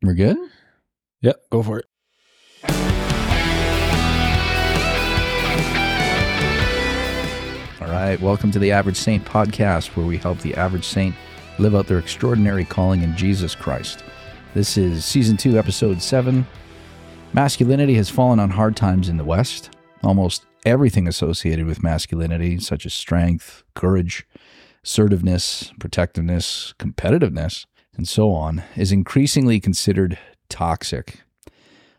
We're good? Yep, go for it. All right. Welcome to the Average Saint podcast, where we help the average saint live out their extraordinary calling in Jesus Christ. This is season two, episode seven. Masculinity has fallen on hard times in the West. Almost everything associated with masculinity, such as strength, courage, assertiveness, protectiveness, competitiveness, and so on, is increasingly considered toxic.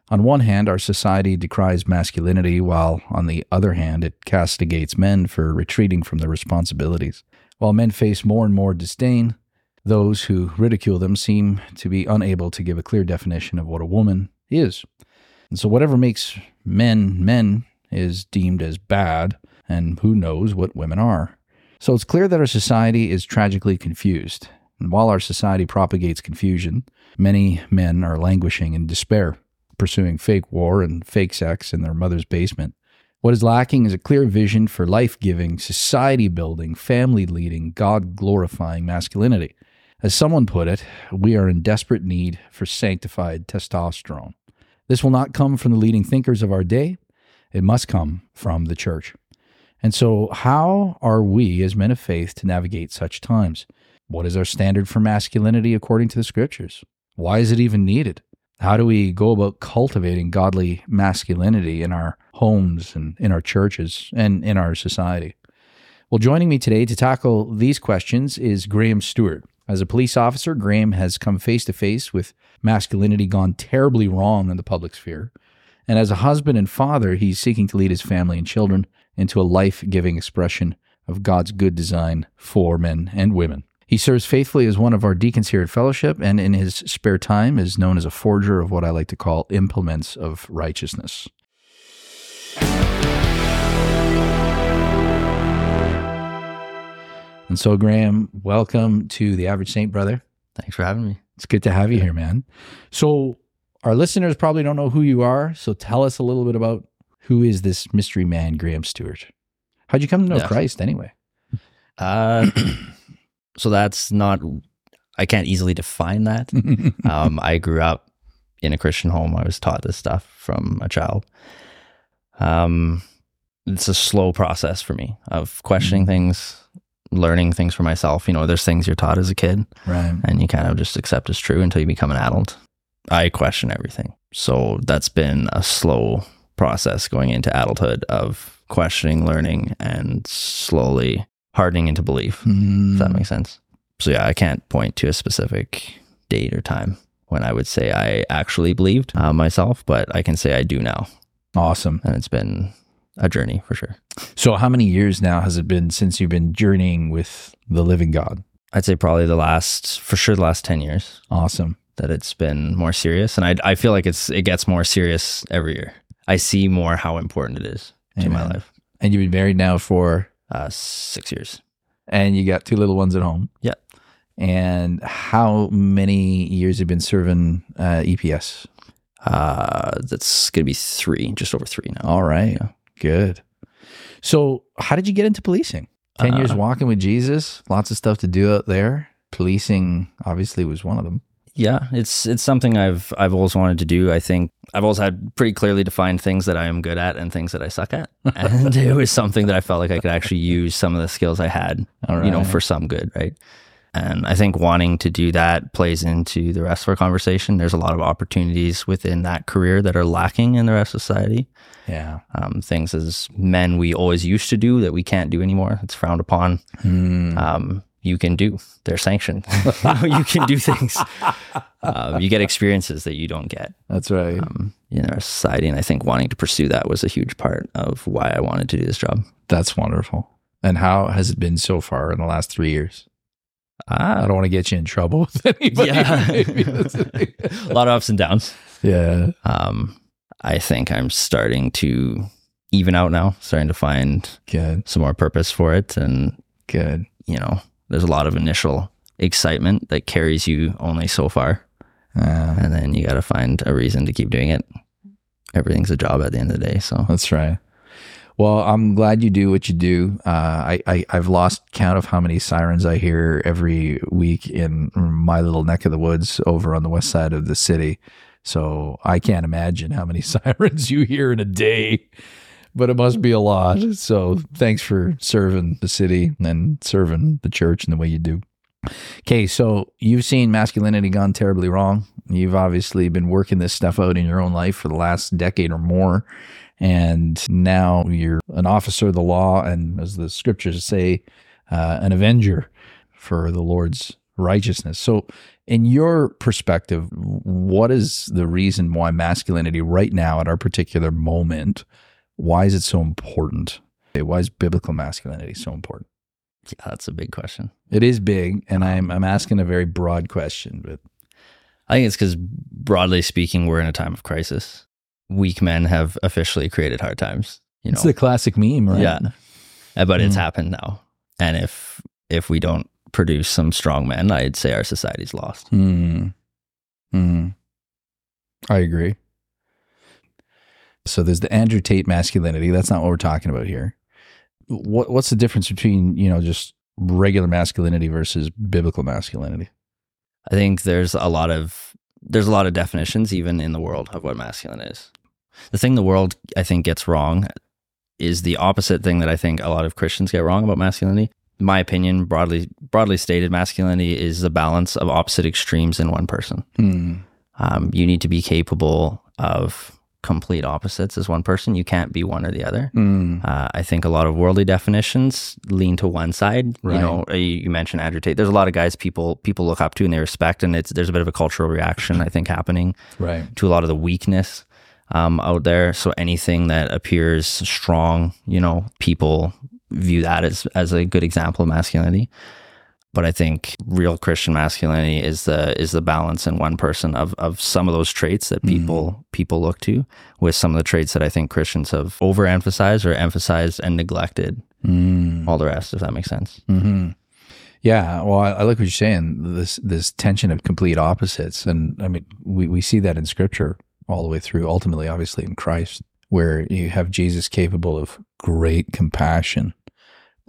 On one hand, our society decries masculinity, while on the other hand, it castigates men for retreating from their responsibilities. While men face more and more disdain, those who ridicule them seem to be unable to give a clear definition of what a woman is. And so, whatever makes men men is deemed as bad, and who knows what women are. So, it's clear that our society is tragically confused. And while our society propagates confusion, many men are languishing in despair pursuing fake war and fake sex in their mother's basement. What is lacking is a clear vision for life giving, society building, family leading, God glorifying masculinity. As someone put it, we are in desperate need for sanctified testosterone. This will not come from the leading thinkers of our day, it must come from the church. And so, how are we as men of faith to navigate such times? What is our standard for masculinity according to the scriptures? Why is it even needed? How do we go about cultivating godly masculinity in our homes and in our churches and in our society? Well, joining me today to tackle these questions is Graham Stewart. As a police officer, Graham has come face to face with masculinity gone terribly wrong in the public sphere. And as a husband and father, he's seeking to lead his family and children into a life giving expression of God's good design for men and women. He serves faithfully as one of our deacons here at Fellowship, and in his spare time is known as a forger of what I like to call implements of righteousness. And so, Graham, welcome to the Average Saint, brother. Thanks for having me. It's good to have you here, man. So, our listeners probably don't know who you are. So, tell us a little bit about who is this mystery man, Graham Stewart? How'd you come to know Yeah. Christ anyway? Uh, so that's not, I can't easily define that. Um, I grew up in a Christian home. I was taught this stuff from a child. Um, it's a slow process for me of questioning things, learning things for myself. You know, there's things you're taught as a kid right. and you kind of just accept as true until you become an adult. I question everything. So that's been a slow process going into adulthood of questioning, learning, and slowly hardening into belief. Mm, If that makes sense. So yeah, I can't point to a specific date or time when I would say I actually believed uh, myself, but I can say I do now, awesome. and it's been a journey for sure. So, how many years now has it been since you've been journeying with the living God? I'd say probably the last, for sure, the last ten years Awesome. that it's been more serious, and I I feel like it's it gets more serious every year. I see more how important it is to my life. And you've been married now for, Uh, six years. and you got two little ones at home. Yeah. And how many years have you been serving uh, EPS? Uh, that's gonna be three, just over three now. All right. Yeah. Good. So, how did you get into policing? 10 years Uh, walking with Jesus, lots of stuff to do out there. Policing obviously was one of them. Yeah, it's it's something I've I've always wanted to do. I think I've always had pretty clearly defined things that I am good at and things that I suck at, and it was something that I felt like I could actually use some of the skills I had, All you know, for some good, right? And I think wanting to do that plays into the rest of our conversation. There's a lot of opportunities within that career that are lacking in the rest of society. Yeah. Um, things as men we always used to do that we can't do anymore. It's frowned upon. Hmm. Um, you can do. They're sanctioned. you, can do things. Um, you get experiences that you don't get That's right. um, in our society, and I think wanting to pursue that was a huge part of why I wanted to do this job. That's wonderful. And how has it been so far in the last three years? I Ah, don't want to get you in trouble with anybody. yeah, Maybe that's the thing. a lot of ups and downs. yeah. Um, I think I'm starting to even out now, starting to find Good. some more purpose for it, and Good. you know, there's a lot of initial excitement that carries you only so far. Uh, and then you got to find a reason to keep doing it. Everything's a job at the end of the day. So that's right. Well, I'm glad you do what you do. Uh, I, I I've lost count of how many sirens I hear every week in my little neck of the woods over on the west side of the city. So I can't imagine how many sirens you hear in a day, but it must be a lot. So thanks for serving the city and serving the church in the way you do. Okay, so you've seen masculinity gone terribly wrong. You've obviously been working this stuff out in your own life for the last decade or more. And now you're an officer of the law, and as the scriptures say, uh, an avenger for the Lord's righteousness. So, in your perspective, what is the reason why masculinity right now at our particular moment, why is it so important? Why is biblical masculinity so important? Yeah, that's a big question. It is big, and I'm I'm asking a very broad question, but I think it's because broadly speaking, we're in a time of crisis. Weak men have officially created hard times. You know, it's the classic meme, right? Yeah, Uh, but it's Mm. happened now, and if if we don't produce some strong men, I'd say our society's lost. Hmm. Hmm. I agree. So there's the Andrew Tate masculinity. That's not what we're talking about here. What What's the difference between you know just regular masculinity versus biblical masculinity? I think there's a lot of there's a lot of definitions even in the world of what masculine is. The thing the world I think gets wrong is the opposite thing that I think a lot of Christians get wrong about masculinity. In my opinion, broadly broadly stated, masculinity is the balance of opposite extremes in one person. Hmm. Um, you need to be capable of complete opposites as one person. You can't be one or the other. Hmm. Uh, I think a lot of worldly definitions lean to one side. Right. You know, uh, you, you mentioned Andrew Tate. There's a lot of guys people people look up to and they respect, and it's there's a bit of a cultural reaction I think happening Right. to a lot of the weakness um, out there. So anything that appears strong, you know, people view that as as a good example of masculinity. But I think real Christian masculinity is the is the balance in one person of of some of those traits that people people look to, with some of the traits that I think Christians have overemphasized or emphasized and neglected Hmm. all the rest. If that makes sense. Hmm. Yeah. Well, I, I like what you're saying. This this tension of complete opposites, and I mean, we we see that in Scripture all the way through. Ultimately, obviously, in Christ, where you have Jesus capable of great compassion,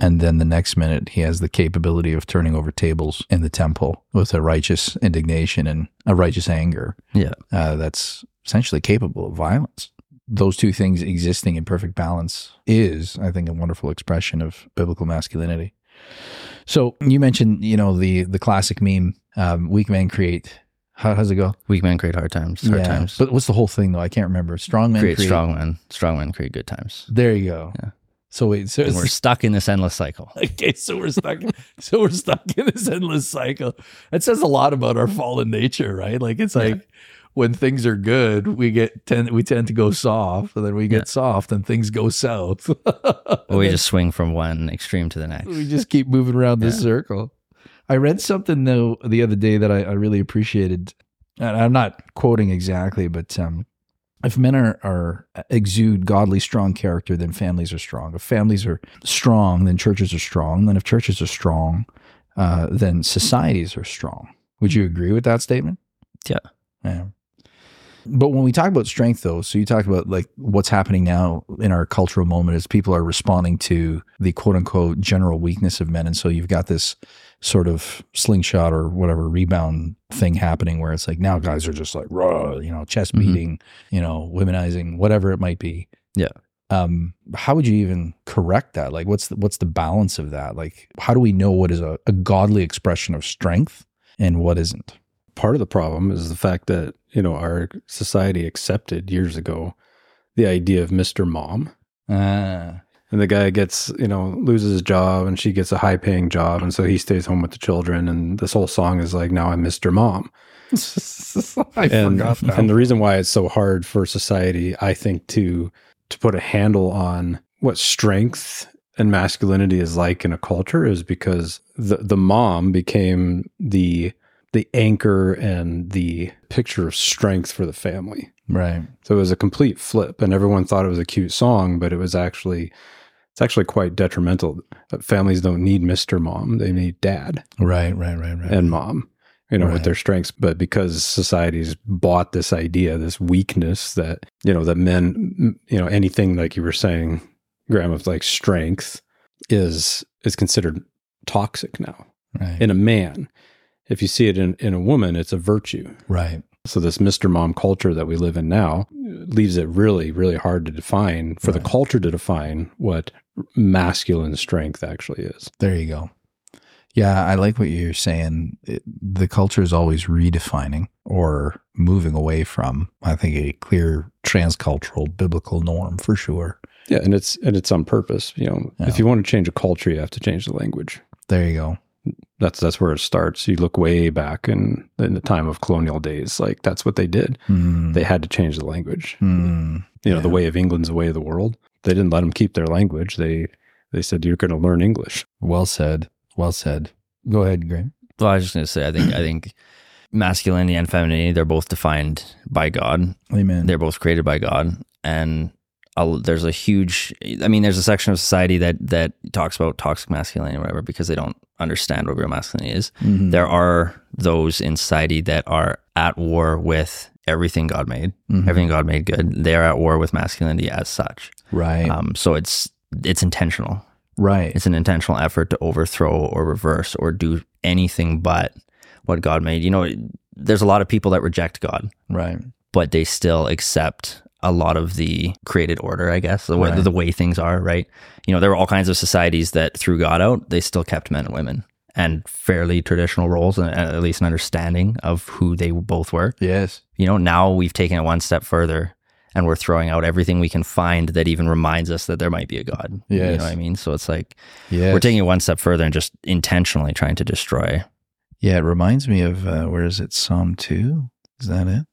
and then the next minute he has the capability of turning over tables in the temple with a righteous indignation and a righteous anger. Yeah. uh, that's essentially capable of violence. Those two things existing in perfect balance is, I think, a wonderful expression of biblical masculinity. So you mentioned, you know, the the classic meme, um, "Weak men create." How does it go? Weak men create hard times. Hard times. But what's the whole thing though? I can't remember. Strong men create, create, strong men. Strong men create good times. There you go. Yeah. So wait, so And we're stuck in this endless cycle. Okay, so we're stuck. so we're stuck in this endless cycle. It says a lot about our fallen nature, right? Like it's like when things are good, we get tend we tend to go soft, and then we get Yeah. soft, and things go south. Or we just swing from one extreme to the next. we just keep moving around this Yeah. circle. I read something though the other day that I, I really appreciated, and I'm not quoting exactly, but um, if men are, are exude godly, strong character, then families are strong. If families are strong, then churches are strong. Then if churches are strong, uh, then societies are strong. Would you agree with that statement? Yeah. Yeah. But when we talk about strength, though, so you talk about like what's happening now in our cultural moment is people are responding to the quote unquote general weakness of men. And so you've got this sort of slingshot or whatever rebound thing happening where it's like now guys are just like, raw, you know, chest Mhm. beating, you know, womenizing, whatever it might be. Yeah. Um, how would you even correct that? Like, what's the, what's the balance of that? Like, how do we know what is a, a godly expression of strength and what isn't? Part of the problem is the fact that, you know, our society accepted years ago the idea of Mr. Mom. Ah, And the guy gets, you know, loses his job and she gets a high paying job. And so he stays home with the children. And this whole song is like, now I'm Mr. Mom. I and, forgot that. and the reason why it's so hard for society, I think, to to put a handle on what strength and masculinity is like in a culture is because the the mom became the the anchor and the picture of strength for the family. right. So it was a complete flip, and everyone thought it was a cute song, but it was actually it's actually quite detrimental. Uh, families don't need Mister Mom; they need Dad Right, right, right, right. and Mom. You know, Right. with their strengths, but because society's bought this idea, this weakness that you know that men, you know, anything like you were saying, Graham, of like strength is is considered toxic now Right. in a man. If you see it in, in a woman, it's a virtue. right. So this Mr. Mom culture that we live in now leaves it really, really hard to define for the culture to define what masculine strength actually is. There you go. Yeah, I like what you're saying. It, the culture is always redefining or moving away from, I think, a clear transcultural biblical norm for sure. Yeah, and it's and it's on purpose. You know, Yeah. if you want to change a culture, you have to change the language. There you go. That's that's where it starts. You look way back in in the time of colonial days, like that's what they did. Mm, They had to change the language. mm, You know, the way of England's the way of the world. They didn't let them keep their language. They they said you're going to learn English. well said. Well said. Go ahead, Graham. Well, I was just going to say, I think, I think masculinity and femininity, they're both defined by God. Amen. They're both created by God. And there's a huge, I mean, there's a section of society that, that talks about toxic masculinity or whatever because they don't understand what real masculinity is. Mhm. There are those in society that are at war with everything God made, Mhm. everything God made good. They're at war with masculinity as such. Right. Um, so it's, it's intentional. right. It's an intentional effort to overthrow or reverse or do anything but what God made. You know, there's a lot of people that reject God, right. but they still accept a lot of the created order, I guess, the way, Right. the way things are, right? You know, there were all kinds of societies that threw God out, they still kept men and women and fairly traditional roles and at least an understanding of who they both were. Yes. You know, now we've taken it one step further and we're throwing out everything we can find that even reminds us that there might be a God. You know what I mean? So it's like, Yes. we're taking it one step further and just intentionally trying to destroy. Yeah, it reminds me of uh, where is it? Psalm two. Is that it?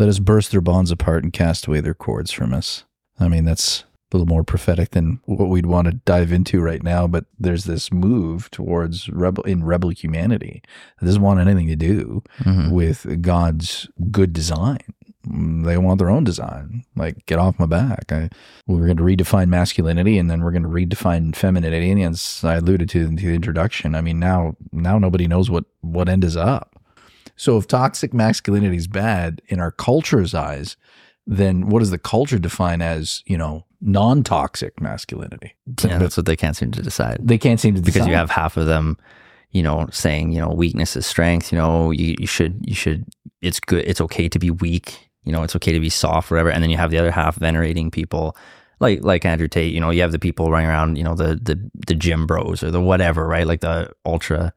Let us burst their bonds apart and cast away their cords from us. I mean, that's a little more prophetic than what we'd want to dive into right now. But there's this move towards rebel in rebel humanity that doesn't want anything to do Mhm. with God's good design. They want their own design. Like, get off my back. I, we're going to redefine masculinity, and then we're going to redefine femininity. And as I alluded to in the introduction, I mean, now now nobody knows what what end is up. So, if toxic masculinity is bad in our culture's eyes, then what does the culture define as you know non toxic masculinity? Yeah, that's what they can't seem to decide. They can't seem to Because you have half of them, you know, saying, you know, weakness is strength, you know, you, you should, you should, it's good, it's okay to be weak, you know, it's okay to be soft, whatever. And then you have the other half venerating people like, like Andrew Tate, you know, you have the people running around, you know, the, the, the gym bros or the whatever, right? Like the ultra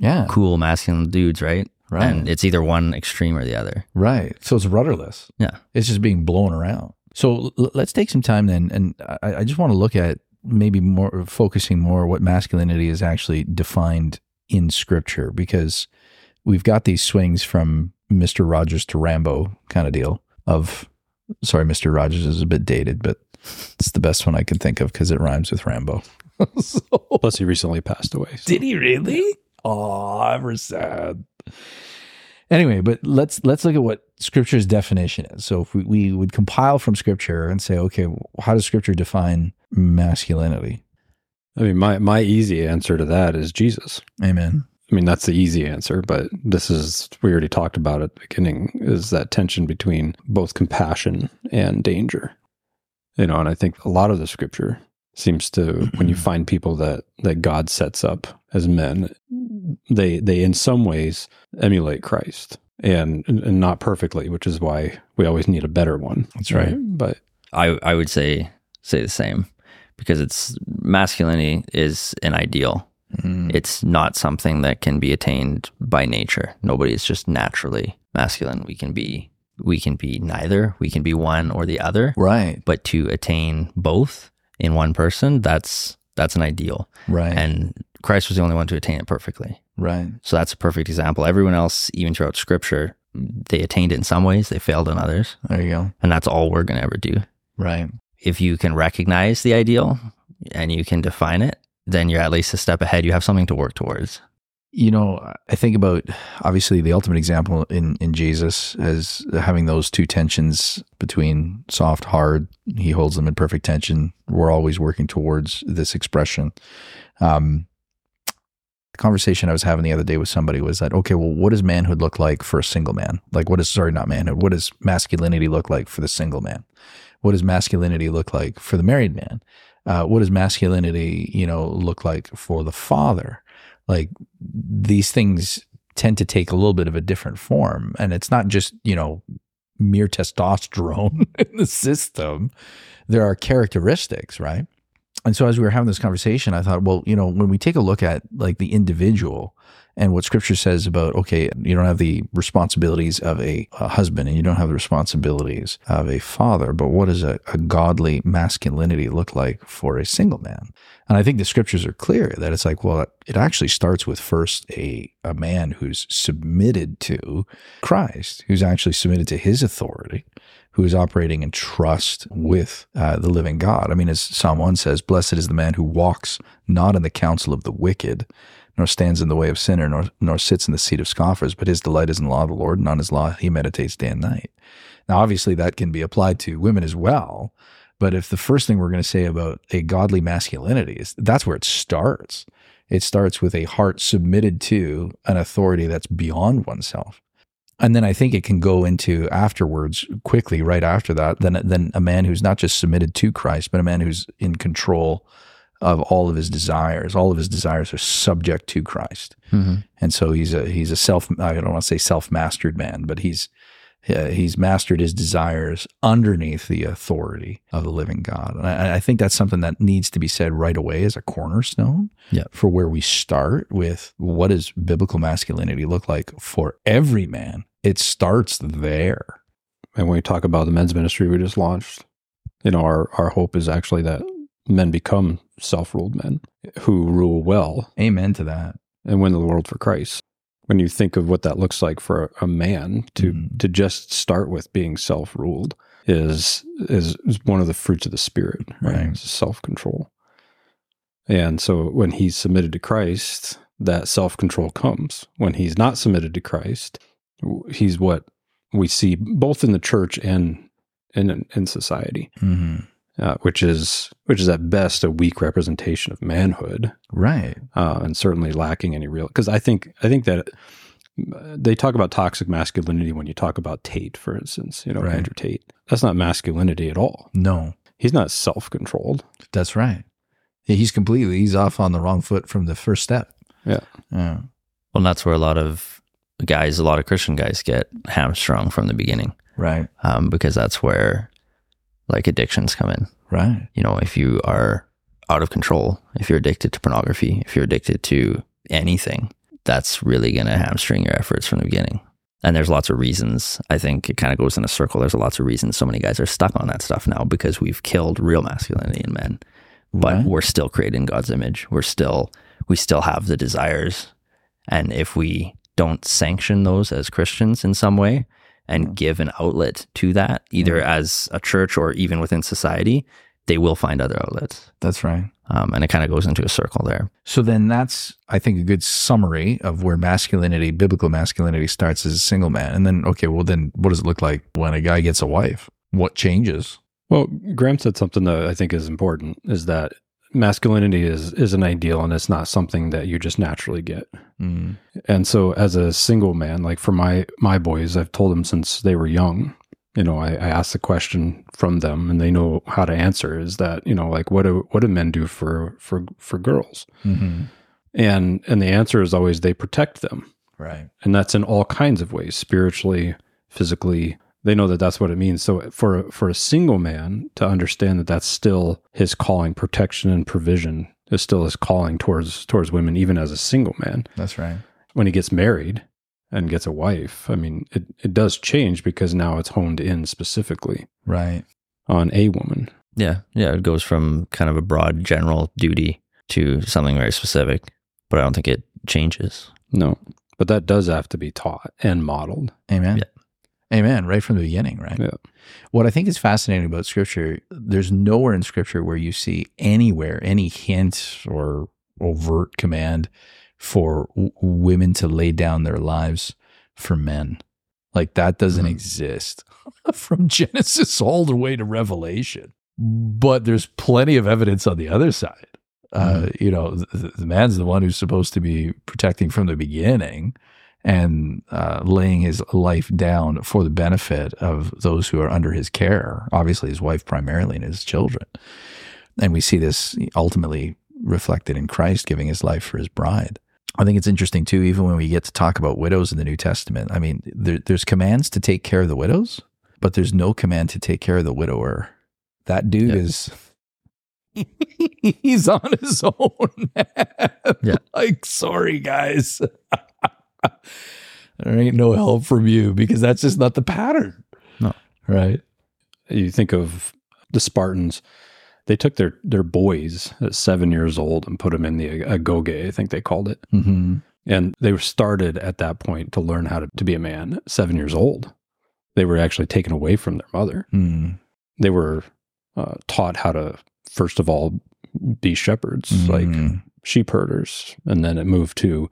yeah, cool masculine dudes, right? Right, And it's either one extreme or the other. right. So it's rudderless. Yeah. It's just being blown around. So l- let's take some time then, and I, I just want to look at maybe more focusing more what masculinity is actually defined in Scripture, because we've got these swings from Mister Rogers to Rambo kind of deal. Of sorry, Mister Rogers is a bit dated, but it's the best one I can think of because it rhymes with Rambo. so, Plus, he recently passed away. so- did he really? Oh, ever sad. Anyway, but let's let's look at what Scripture's definition is. So if we, we would compile from Scripture and say, okay, how does Scripture define masculinity? I mean, my my easy answer to that is Jesus. Amen. I mean, that's the easy answer, but this is, we already talked about at the beginning, is that tension between both compassion and danger. You know, and I think a lot of the scripture seems to, when you find people that, that God sets up as men, they, they in some ways emulate Christ and, and not perfectly, which is why we always need a better one. That's right. But I, I would say, say the same because it's masculinity is an ideal. Mm, It's not something that can be attained by nature. Nobody is just naturally masculine. We can be we can be neither. We can be one or the other. right. But to attain both in one person, that's that's an ideal. Right. And Christ was the only one to attain it perfectly. right. So that's a perfect example. Everyone else, even throughout scripture, they attained it in some ways, they failed in others. There you go. And that's all we're gonna ever do. Right. If you can recognize the ideal and you can define it, then you're at least a step ahead. You have something to work towards. You know, I think about obviously the ultimate example in in Jesus as having those two tensions between soft, hard. He holds them in perfect tension. We're always working towards this expression. Um, the conversation I was having the other day with somebody was that okay, well, what does manhood look like for a single man? Like, what is sorry, not manhood? What does masculinity look like for the single man? What does masculinity look like for the married man? Uh, what does masculinity, you know, look like for the father? Like these things tend to take a little bit of a different form, and it's not just you know mere testosterone in the system. There are characteristics, right? And so as we were having this conversation, I thought, well, you know, when we take a look at like the individual and what scripture says about, okay, you don't have the responsibilities of a, a husband and you don't have the responsibilities of a father, but what does a, a godly masculinity look like for a single man? And I think the scriptures are clear that it's like, well, it actually starts with first a, a man who's submitted to Christ, who's actually submitted to his authority who is operating in trust with uh, the living God. I mean, as Psalm 1 says, Blessed is the man who walks not in the counsel of the wicked, nor stands in the way of sinner, nor, nor sits in the seat of scoffers, but his delight is in the law of the Lord, and on his law he meditates day and night. Now, obviously, that can be applied to women as well. But if the first thing we're going to say about a godly masculinity is that's where it starts, it starts with a heart submitted to an authority that's beyond oneself and then I think it can go into afterwards quickly, right after that, then then a man who's not just submitted to Christ, but a man who's in control of all of his desires. All of his desires are subject to Christ, mm-hmm. and so he's a he's a self. I don't want to say self mastered man, but he's uh, he's mastered his desires underneath the authority of the living God. And I, I, think that's something that needs to be said right away as a cornerstone yep. for where we start with what does biblical masculinity look like for every man? It starts there. And when we talk about the men's ministry we just launched, you know, our, our hope is actually that men become self ruled men who rule well. Amen to that. And win the world for Christ when you think of what that looks like for a man to mm. to just start with being self ruled is, is is one of the fruits of the spirit, right? right. Self control. And so when he's submitted to Christ, that self control comes. When he's not submitted to Christ, he's what we see both in the church and in in society. Mm-hmm uh, which is which is at best a weak representation of manhood, right? Uh, and certainly lacking any real. Because I think I think that uh, they talk about toxic masculinity when you talk about Tate, for instance. You know, right. Andrew Tate. That's not masculinity at all. No, he's not self controlled. That's right. He's completely he's off on the wrong foot from the first step. Yeah. Yeah. Well, that's where a lot of guys, a lot of Christian guys, get hamstrung from the beginning, right? Um, because that's where like addictions come in. Right. You know, if you are out of control, if you're addicted to pornography, if you're addicted to anything, that's really going to hamstring your efforts from the beginning. And there's lots of reasons. I think it kind of goes in a circle. There's lots of reasons so many guys are stuck on that stuff now because we've killed real masculinity in men. But right. we're still created in God's image. We're still we still have the desires. And if we don't sanction those as Christians in some way, and give an outlet to that, either yeah. as a church or even within society, they will find other outlets. That's right. Um, and it kind of goes into a circle there. So then that's, I think, a good summary of where masculinity, biblical masculinity starts as a single man. And then, okay, well, then what does it look like when a guy gets a wife? What changes? Well, Graham said something that I think is important is that masculinity is is an ideal and it's not something that you just naturally get. Mm. And so as a single man, like for my my boys, I've told them since they were young, you know, I, I ask the question from them and they know how to answer is that, you know, like what do what do men do for for for girls? Mm-hmm. And and the answer is always they protect them. Right. And that's in all kinds of ways, spiritually, physically, they know that that's what it means. So for for a single man to understand that that's still his calling, protection and provision is still his calling towards towards women, even as a single man. That's right. When he gets married and gets a wife, I mean, it it does change because now it's honed in specifically, right, on a woman. Yeah, yeah, it goes from kind of a broad general duty to something very specific, but I don't think it changes. No, but that does have to be taught and modeled. Amen. Yeah. Amen. Right from the beginning, right? Yeah. What I think is fascinating about scripture, there's nowhere in scripture where you see anywhere any hint or overt command for w- women to lay down their lives for men. Like that doesn't mm-hmm. exist from Genesis all the way to Revelation. But there's plenty of evidence on the other side Uh, you know, the, the man's the one who's supposed to be protecting from the beginning and uh, laying his life down for the benefit of those who are under his care. Obviously, his wife primarily and his children. And we see this ultimately reflected in Christ giving his life for his bride. I think it's interesting too, even when we get to talk about widows in the New Testament. I mean, there, there's commands to take care of the widows, but there's no command to take care of the widower. That dude Yeah. is. He's on his own. Man. Yeah. Like, sorry, guys. there ain't no help from you because that's just not the pattern. No. Right. You think of the Spartans, they took their, their boys at seven years old and put them in the agoge, I think they called it. Mm-hmm. And they were started at that point to learn how to, to be a man at seven years old. They were actually taken away from their mother. Mm. They were uh, taught how to, first of all, be shepherds, like Mhm. sheep herders. And then it moved to,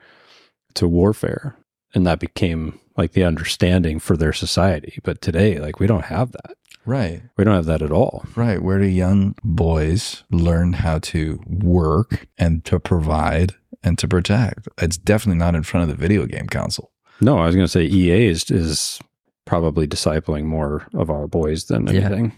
to warfare. And that became like the understanding for their society. But today, like, we don't have that. right. We don't have that at all. Right. Where do young boys learn how to work and to provide and to protect? It's definitely not in front of the video game console. No, I was going to say EA is, is probably discipling more of our boys than Yeah. anything.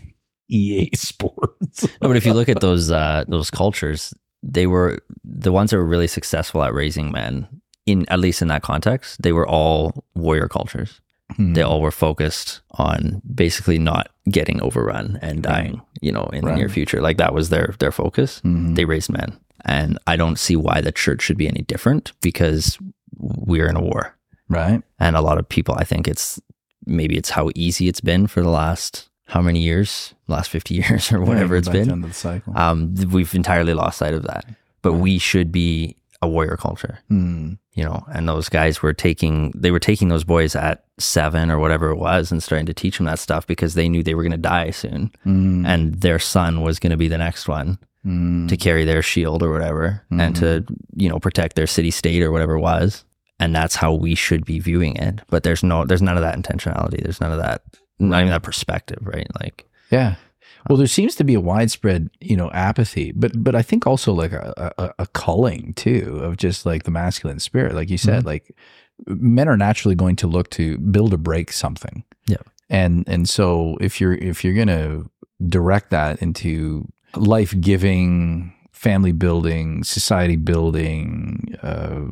EA Sports. No, but if you look at those uh, those cultures, they were the ones that were really successful at raising men. In at least in that context, they were all warrior cultures. Hmm. They all were focused on basically not getting overrun and dying. You know, in the near future, like that was their their focus. Mhm. They raised men, and I don't see why the church should be any different because we're in a war, right. and a lot of people. I think it's maybe it's how easy it's been for the last how many years, last fifty years or whatever Right, it's been. down the cycle. um, we've entirely lost sight of that. But we should be a warrior culture, Hmm. You know. And those guys were taking they were taking those boys at seven or whatever it was and starting to teach them that stuff because they knew they were going to die soon, Hmm. and their son was going to be the next one Hmm. to carry their shield or whatever, and to you know protect their city state or whatever it was. And that's how we should be viewing it. But there's no there's none of that intentionality. There's none of that not even that perspective, right? Like Yeah. Well, there seems to be a widespread, you know, apathy, but but I think also like a, a, a culling too of just like the masculine spirit, like you said, mm-hmm. like men are naturally going to look to build or break something. Yeah. And and so if you're if you're gonna direct that into life giving, family building, society building uh,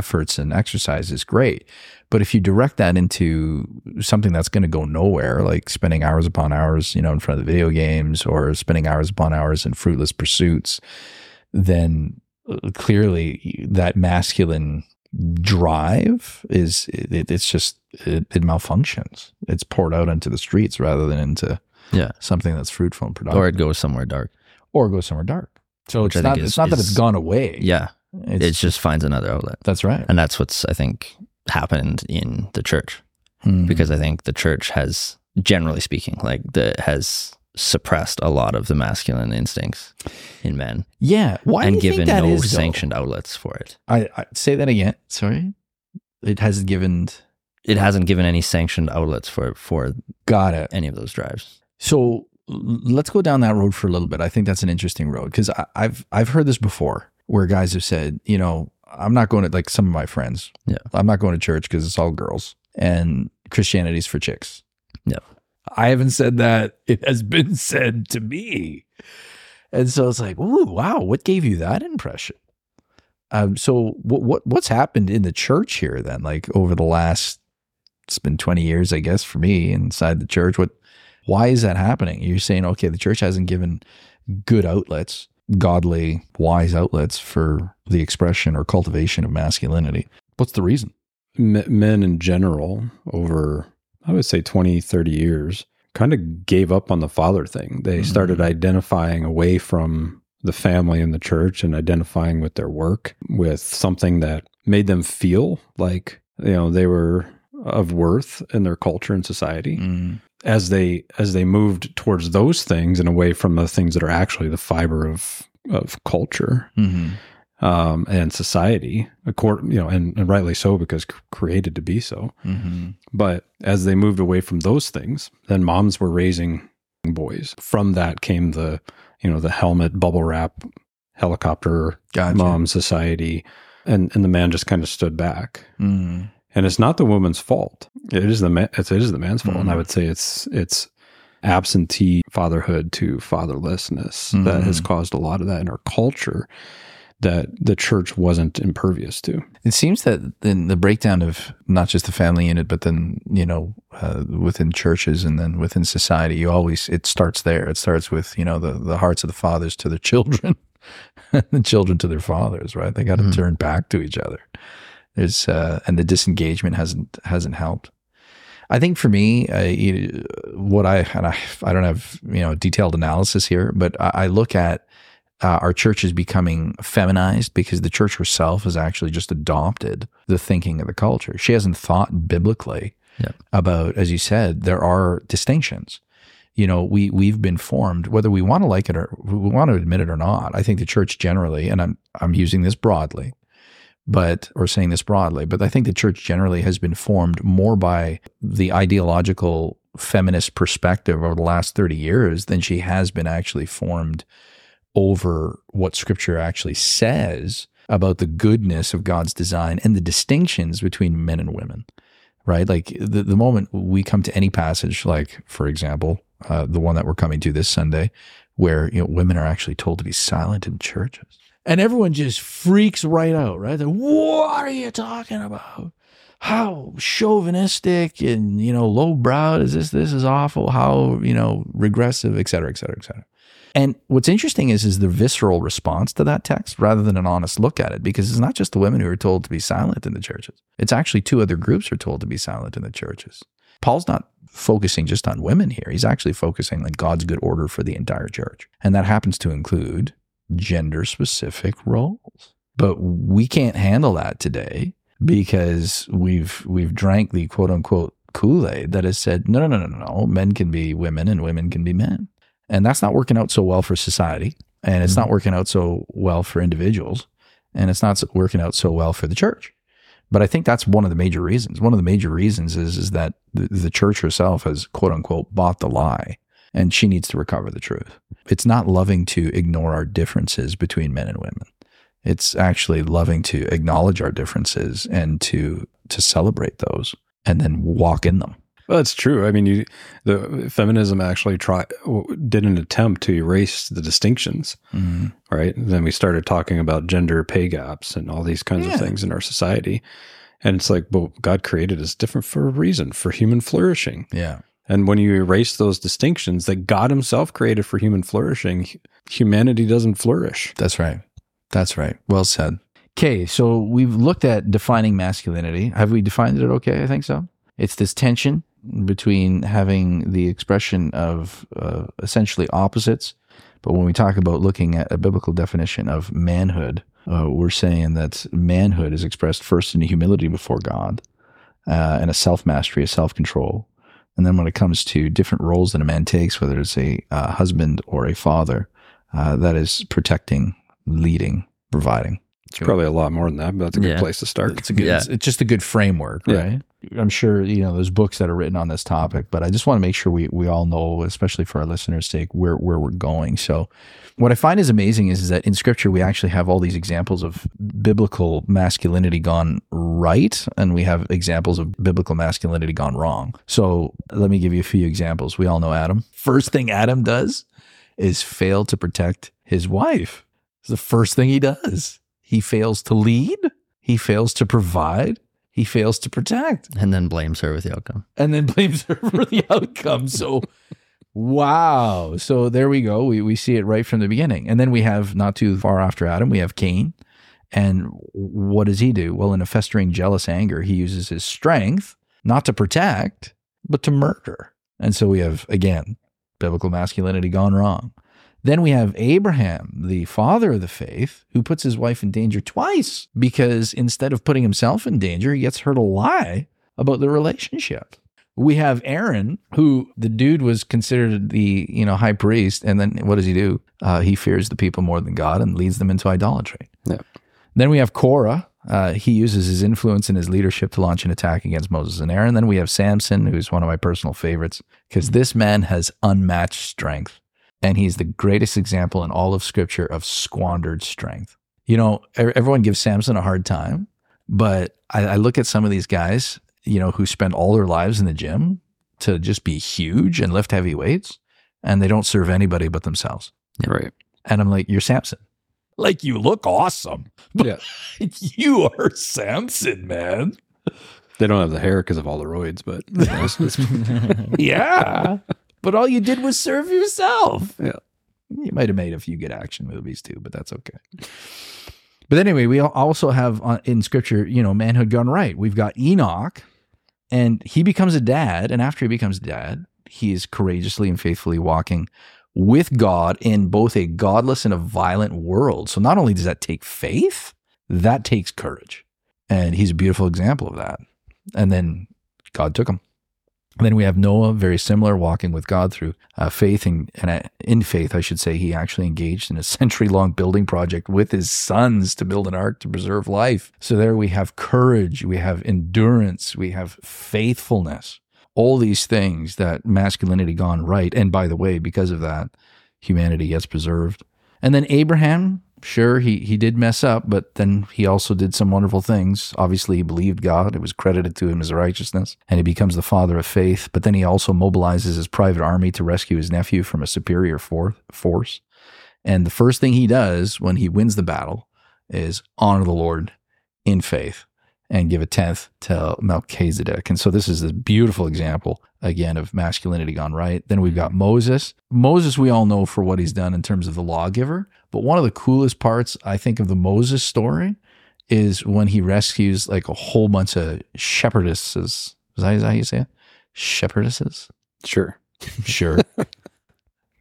efforts and exercises, great. But if you direct that into something that's going to go nowhere, like spending hours upon hours, you know, in front of the video games or spending hours upon hours in fruitless pursuits, then uh, clearly that masculine drive is it, it's just it, it malfunctions. It's poured out into the streets rather than into Yeah. something that's fruitful and productive, or it goes somewhere dark. or go somewhere dark. So it's not think it's is- not that it's gone away. Yeah. it's, it just finds another outlet. that's right. And that's what's, I think, happened in the church Hmm. because I think the church has, generally speaking, like the has suppressed a lot of the masculine instincts in men yeah, why and do you given no is, though? sanctioned outlets for it. I, I say that again. Sorry, it hasn't given. It hasn't given any sanctioned outlets for for Got it. any of those drives. So let's go down that road for a little bit. I think that's an interesting road because I've I've heard this before where guys have said, you know, I'm not going to like some of my friends. Yeah. I'm not going to church because it's all girls and Christianity's for chicks. Yeah. I haven't said that. It has been said to me. And so it's like, ooh, wow, what gave you that impression? Um, so what what what's happened in the church here then? Like over the last, it's been twenty years, I guess, for me inside the church. What, why is that happening? You're saying, okay, the church hasn't given good outlets, godly, wise outlets for the expression or cultivation of masculinity. What's the reason? M- men in general over i would say 20 30 years kind of gave up on the father thing they Mhm. started identifying away from the family and the church and identifying with their work with something that made them feel like you know they were of worth in their culture and society Mm. As they as they moved towards those things and away from the things that are actually the fiber of of culture Mm-hmm. um, and society, accord, you know, and, and rightly so because created to be so. Mm-hmm. But as they moved away from those things, then moms were raising boys. From that came the, you know, the helmet, bubble wrap, helicopter Gotcha. mom society, and and the man just kind of stood back. Mm. And it's not the woman's fault. It is the man. It's, it is the man's fault, and I Mhm. would say it's it's absentee fatherhood to fatherlessness that has Mhm. caused a lot of that in our culture that the church wasn't impervious to. It seems that in the breakdown of not just the family unit, but then you know uh, within churches and then within society, you always it starts there. It starts with you know the the hearts of the fathers to their children, the children to their fathers. Right? They got to Mhm. turn back to each other. There's uh, and the disengagement hasn't hasn't helped. I think for me, you- what I and I I don't have you know detailed analysis here, but I, I look at uh, our church is becoming feminized because the church herself has actually just adopted the thinking of the culture. She hasn't thought biblically Yeah. about, as you said, there are distinctions. You know, we we've been formed, whether we want to like it or we want to admit it or not. I think the church generally, and I'm I'm using this broadly, but or saying this broadly, but I think the church generally has been formed more by the ideological feminist perspective over the last 30 years than she has been actually formed over what scripture actually says about the goodness of God's design and the distinctions between men and women, right? Like the, the moment we come to any passage, like, for example, uh, the one that we're coming to this Sunday, where you know women are actually told to be silent in churches. And everyone just freaks right out, right? They're, what are you talking about? How chauvinistic and you know lowbrow is this? This is awful. How you know regressive, et cetera, et cetera, et cetera. And what's interesting is is the visceral response to that text rather than an honest look at it, because it's not just the women who are told to be silent in the churches. It's actually two other groups are told to be silent in the churches. Paul's not focusing just on women here. He's actually focusing on God's good order for the entire church. And that happens to include gender specific roles. But we can't handle that today because we've we've drank the quote unquote Kool-Aid that has said, no, no, no, no, no, men can be women and women can be men. And that's not working out so well for society. And it's not mm-hmm. working out so well for individuals. And it's not working out so well for the church. But I think that's one of the major reasons. One of the major reasons is, is that the, the church herself has quote unquote bought the lie and she needs to recover the truth. It's not loving to ignore our differences between men and women. It's actually loving to acknowledge our differences and to to celebrate those and then walk in them. Well, that's true. I mean, you, the feminism actually try did an attempt to erase the distinctions, Mm-hmm. right? And then we started talking about gender pay gaps and all these kinds Yeah. of things in our society. And it's like, well, God created us different for a reason, for human flourishing. Yeah. And when you erase those distinctions that God Himself created for human flourishing, humanity doesn't flourish. That's right. That's right. Well said. Okay, so we've looked at defining masculinity. Have we defined it okay? I think so. It's this tension between having the expression of uh, essentially opposites. But when we talk about looking at a biblical definition of manhood, uh, we're saying that manhood is expressed first in humility before God uh, and a self mastery, a self control. And then when it comes to different roles that a man takes, whether it's a uh, husband or a father, uh, that is protecting, leading, providing. It's probably a lot more than that, but that's a good Yeah. place to start. It's a good. Yeah. It's, it's just a good framework, Yeah. right? I'm sure you know there's books that are written on this topic, but I just want to make sure we we all know, especially for our listeners' sake, where where we're going. So, what I find is amazing is, is that in Scripture we actually have all these examples of biblical masculinity gone right, and we have examples of biblical masculinity gone wrong. So, let me give you a few examples. We all know Adam. First thing Adam does is fail to protect his wife. It's the first thing he does. He fails to lead. He fails to provide. He fails to protect and then blames her with the outcome. and then blames her for the outcome. So, wow. So there we go. We, we see it right from the beginning. And then we have not too far after Adam, we have Cain. And what does he do? Well, in a festering jealous anger, he uses his strength not to protect, but to murder. And so we have, again, biblical masculinity gone wrong. Then we have Abraham, the father of the faith, who puts his wife in danger twice because instead of putting himself in danger, he gets her to lie about the relationship. We have Aaron, who the dude was considered the you know high priest, and then what does he do? Uh, he fears the people more than God and leads them into idolatry. Yeah. Then we have Korah. Uh, he uses his influence and his leadership to launch an attack against Moses and Aaron. Then we have Samson, who's one of my personal favorites, because this man has unmatched strength And he's the greatest example in all of scripture of squandered strength. You know, everyone gives Samson a hard time, but I, I look at some of these guys, you know, who spend all their lives in the gym to just be huge and lift heavy weights, and they don't serve anybody but themselves. Right. And I'm like, you're Samson. Like, you look awesome. Yeah. you are Samson, man. They don't have the hair because of all the roids, but you know, it's- it's- Yeah. but all you did was serve yourself. Yeah. You might have made a few good action movies too, but that's okay. But anyway, we also have uh, in scripture, you know, manhood gone right. We've got Enoch, and he becomes a dad. And after he becomes a dad, he is courageously and faithfully walking with God in both a godless and a violent world. So not only does that take faith, that takes courage. And he's a beautiful example of that. And then God took him. Then we have Noah, very similar, walking with God through uh, faith and, and uh, in faith, I should say, he actually engaged in a century long building project with his sons to build an ark to preserve life. So there we have courage, we have endurance, we have faithfulness, all these things that masculinity gone right. And by the way, because of that, humanity gets preserved. And then Abraham, sure, he, he did mess up, but then he also did some wonderful things. Obviously, he believed God. It was credited to him as righteousness, and he becomes the father of faith. But then he also mobilizes his private army to rescue his nephew from a superior for- force. And the first thing he does when he wins the battle is honor the Lord in faith and give a tenth to Melchizedek. And so this is a beautiful example again of masculinity gone right. Then we've got Moses. Moses, we all know for what he's done in terms of the lawgiver. But one of the coolest parts, I think, of the Moses story is when he rescues like a whole bunch of shepherdesses. Is that, is that how you say it? Shepherdesses? sure. Sure.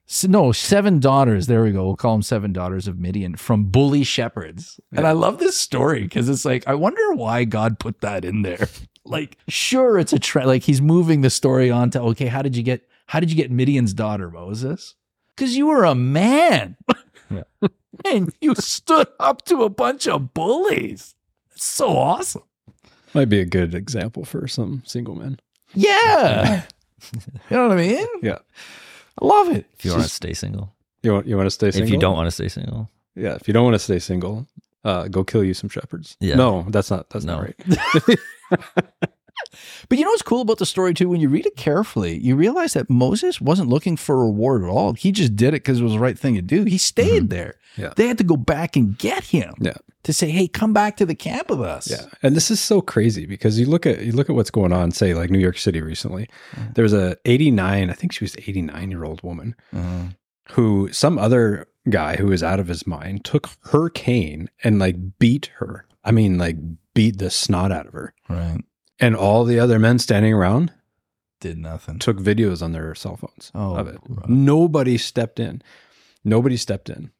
S- no, seven daughters. There we go. We'll call them seven daughters of Midian from bully shepherds. And I love this story because it's like, I wonder why God put that in there. Like, sure, it's a trend. Like he's moving the story on to, okay, how did you get, how did you get Midian's daughter, Moses? Because you were a man. yeah. and you stood up to a bunch of bullies. It's so awesome. Might be a good example for some single men. Yeah. you know what I mean? Yeah. I love it. If you want to stay single. You want you want to stay single? If you don't want to stay single. yeah. If you don't want to stay single, uh, go kill you some shepherds. Yeah. No, that's not that's No. not right. But you know what's cool about the story too? When you read it carefully, you realize that Moses wasn't looking for a reward at all. He just did it because it was the right thing to do. He stayed there. Yeah. They had to go back and get him Yeah. to say, "Hey, come back to the camp with us." Yeah, and this is so crazy because you look at you look at what's going on. Say like New York City recently, there was a 89, I think she was 89 year old woman Uh, who some other guy who was out of his mind took her cane and like beat her. I mean, like beat the snot out of her. right. And all the other men standing around Did nothing. took videos on their cell phones Oh, of it. right. Nobody stepped in. Nobody stepped in.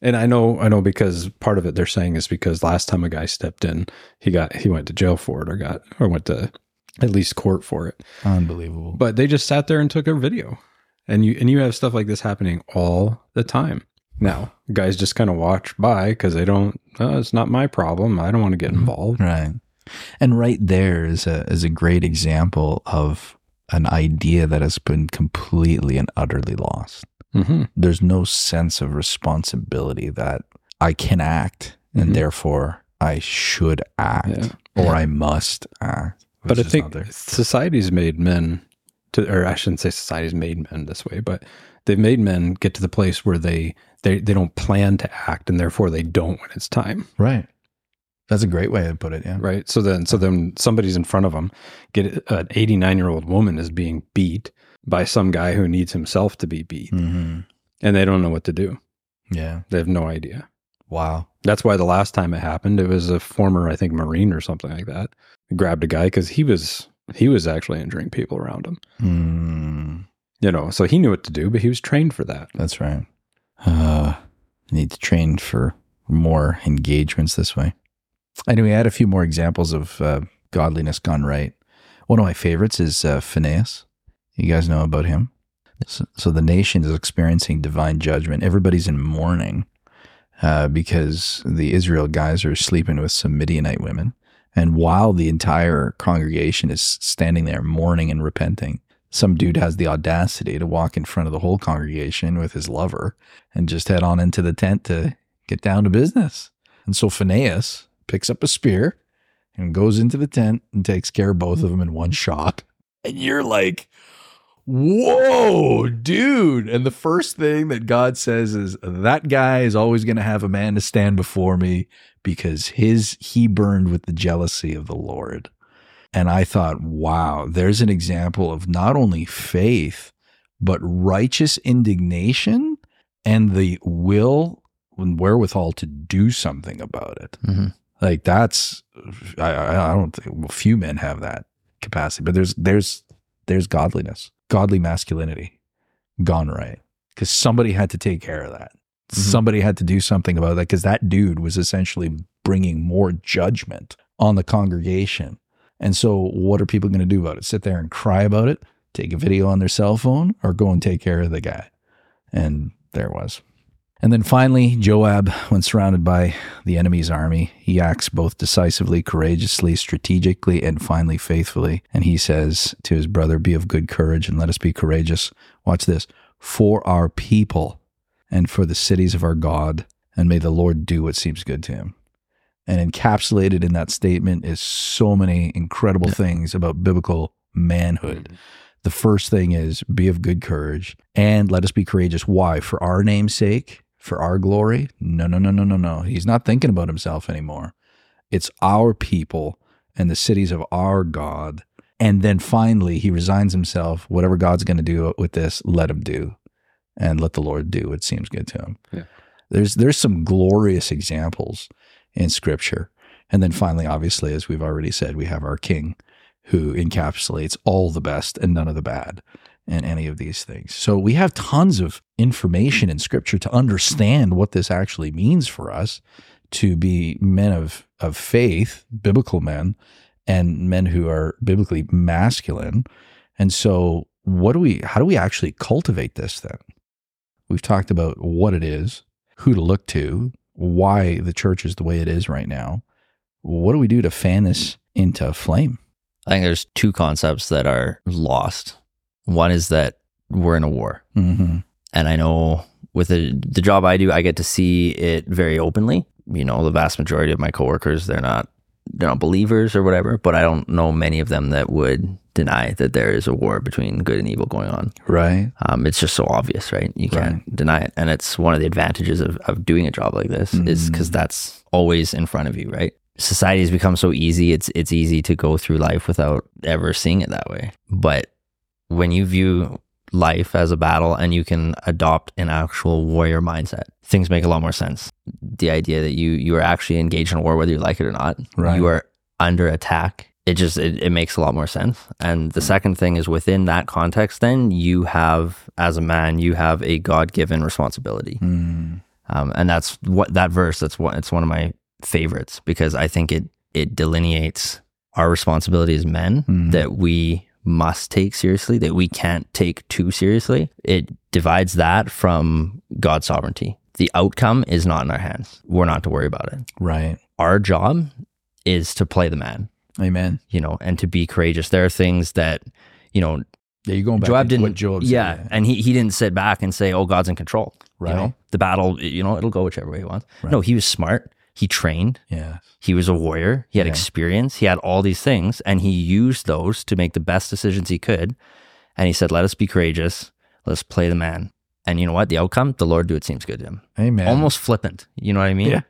And I know, I know because part of it they're saying is because last time a guy stepped in, he got he went to jail for it or got or went to at least court for it. Unbelievable. But they just sat there and took a video. And you and you have stuff like this happening all the time. Now, guys just kind of watch by because they don't. Oh, it's not my problem. I don't want to get involved. Right. And right there is a is a great example of an idea that has been completely and utterly lost. hmm There's no sense of responsibility that I can act and Mhm. therefore I should act Yeah. or I must act. But I think society's made men to, or I shouldn't say society's made men this way, but they've made men get to the place where they they they don't plan to act, and therefore they don't when it's time, right. That's a great way to put it. Yeah. right? So then, so then somebody's in front of them. Get an 89 year old woman is being beat by some guy who needs himself to be beat, hmm and they don't know what to do. Yeah. They have no idea. Wow. That's why the last time it happened, it was a former, I think, Marine or something like that, grabbed a guy because he was he was actually injuring people around him. Mm, You know, so he knew what to do, but he was trained for that. that's right. Uh, need to train for more engagements this way. Anyway, I had a few more examples of uh, godliness gone right. One of my favorites is uh, Phineas. You guys know about him. So, so the nation is experiencing divine judgment. Everybody's in mourning uh, because the Israel guys are sleeping with some Midianite women. And while the entire congregation is standing there mourning and repenting, some dude has the audacity to walk in front of the whole congregation with his lover and just head on into the tent to get down to business. And so Phineas picks up a spear and goes into the tent and takes care of both of them in one shot. And you're like, whoa, dude. And the first thing that God says is that guy is always going to have a man to stand before me because his he burned with the jealousy of the Lord. And I thought, wow, there's an example of not only faith, but righteous indignation and the will and wherewithal to do something about it. Mm-hmm. Like that's, I, I don't think well, few men have that capacity, but there's, there's, there's godliness, godly masculinity gone right. Cause somebody had to take care of that. Mhm. Somebody had to do something about that because that dude was essentially bringing more judgment on the congregation. And so, what are people going to do about it? Sit there and cry about it, take a video on their cell phone, or go and take care of the guy? And there it was. And then finally, Joab, when surrounded by the enemy's army, he acts both decisively, courageously, strategically, and finally faithfully. And he says to his brother, Be of good courage and let us be courageous. Watch this for our people and for the cities of our God, and may the Lord do what seems good to him. And encapsulated in that statement is so many incredible things about biblical manhood. Mm-hmm. The first thing is be of good courage and let us be courageous. Why? For our name's sake, for our glory? No, no, no, no, no, no. He's not thinking about himself anymore. It's our people and the cities of our God. And then finally, he resigns himself. Whatever God's going to do with this, let him do. And let the Lord do what seems good to him. Yeah. There's there's some glorious examples in scripture. And then finally, obviously, as we've already said, we have our king who encapsulates all the best and none of the bad in any of these things. So we have tons of information in scripture to understand what this actually means for us to be men of, of faith, biblical men, and men who are biblically masculine. And so what do we how do we actually cultivate this then? We've talked about what it is, who to look to, why the church is the way it is right now. What do we do to fan this into flame? I think there's two concepts that are lost. One is that we're in a war. Mm-hmm. And I know with the, the job I do, I get to see it very openly. You know, the vast majority of my coworkers, they're not they're not believers or whatever, but I don't know many of them that would deny that there is a war between good and evil going on. Right. Um, it's just so obvious, right? You can't deny it. And it's one of the advantages of, of doing a job like this is because that's always in front of you, right? Society has become so easy. It's it's easy to go through life without ever seeing it that way. But when you view life as a battle and you can adopt an actual warrior mindset, things make a lot more sense. The idea that you you are actually engaged in a war, whether you like it or not, Right. you are under attack. It just it, it makes a lot more sense. And the second thing is within that context, then you have as a man, you have a God given responsibility. Mm. Um, and that's what that verse. That's what it's one of my favorites because I think it it delineates our responsibility as men Mhm. that we must take seriously, that we can't take too seriously. It divides that from God's sovereignty. The outcome is not in our hands. We're not to worry about it. Right. Our job is to play the man, Amen. you know, and to be courageous. There are things that, you know, Yeah, you're going back Joab to didn't. what Joab said. yeah, and he he didn't sit back and say, "Oh, God's in control." Right. You know, the battle, you know, it'll go whichever way he wants. Right. No, he was smart. He trained. Yeah. He was a warrior. He had Yeah. experience. He had all these things, and he used those to make the best decisions he could. And he said, "Let us be courageous. Let's play the man." And you know what? The outcome, the Lord do it seems good to him. Amen. Almost flippant. You know what I mean? Yeah.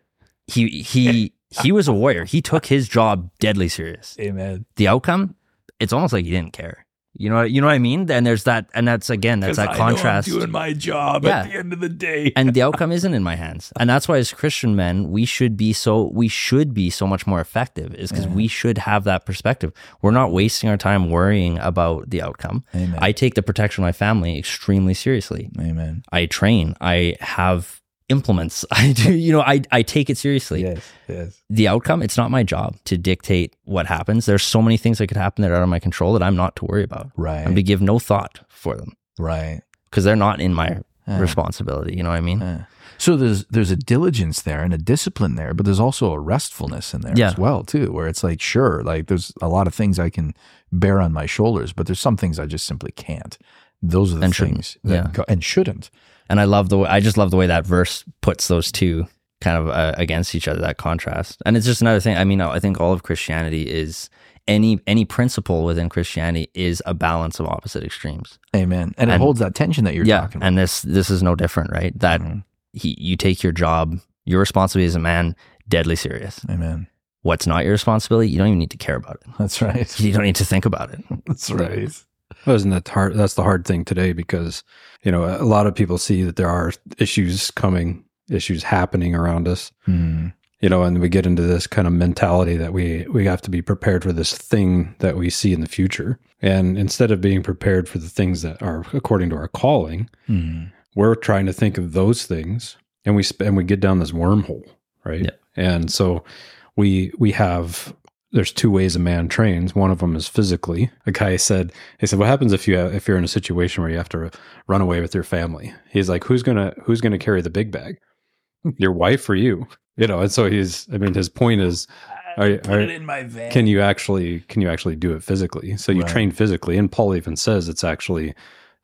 He he he was a warrior. He took his job deadly serious. Amen. The outcome, it's almost like he didn't care. You know, you know what I mean? And there's that, and that's again, that's that contrast. doing my job Yeah. At the end of the day. and the outcome isn't in my hands. And that's why, as Christian men, we should be so we should be so much more effective. Is because we should have that perspective. We're not wasting our time worrying about the outcome. Amen. I take the protection of my family extremely seriously. Amen. I train. I have implements. I do. You know, I I take it seriously. Yes. Yes. The outcome, it's not my job to dictate what happens. There's so many things that could happen that are out of my control that I'm not to worry about. Right. I'm to give no thought for them right. because they're not in my responsibility. You know what I mean? Yeah. So there's there's a diligence there and a discipline there, but there's also a restfulness in there Yeah. as well too, where it's like sure, like there's a lot of things I can bear on my shoulders, but there's some things I just simply can't. Those are the And things that Yeah. go, and shouldn't. And I love the way I just love the way that verse puts those two kind of uh, against each other, that contrast. And it's just another thing. I mean, I think all of Christianity is any any principle within Christianity is a balance of opposite extremes. Amen. And, it holds that tension that you're yeah, talking about. and this this is no different, right? That Mhm. he, you take your job, your responsibility as a man, deadly serious. Amen. What's not your responsibility, you don't even need to care about it. That's right. You don't need to think about it. That's right. Wasn't that hard? That's the hard thing today because you know a lot of people see that there are issues coming, issues happening around us. Hmm. You know, and we get into this kind of mentality that we we have to be prepared for this thing that we see in the future, and instead of being prepared for the things that are according to our calling, Hmm. we're trying to think of those things, and we sp- and we get down this wormhole, right? Yeah. And so we we have there's two ways a man trains. One of them is physically. A guy said, he said, "What happens if you if you're in a situation where you have to run away with your family?" He's like, "Who's gonna who's gonna carry the big bag? Your wife or you?" You know. And so he's, I mean, his point is, are, are, in my van. can you actually can you actually do it physically? So you Right. train physically, and Paul even says it's actually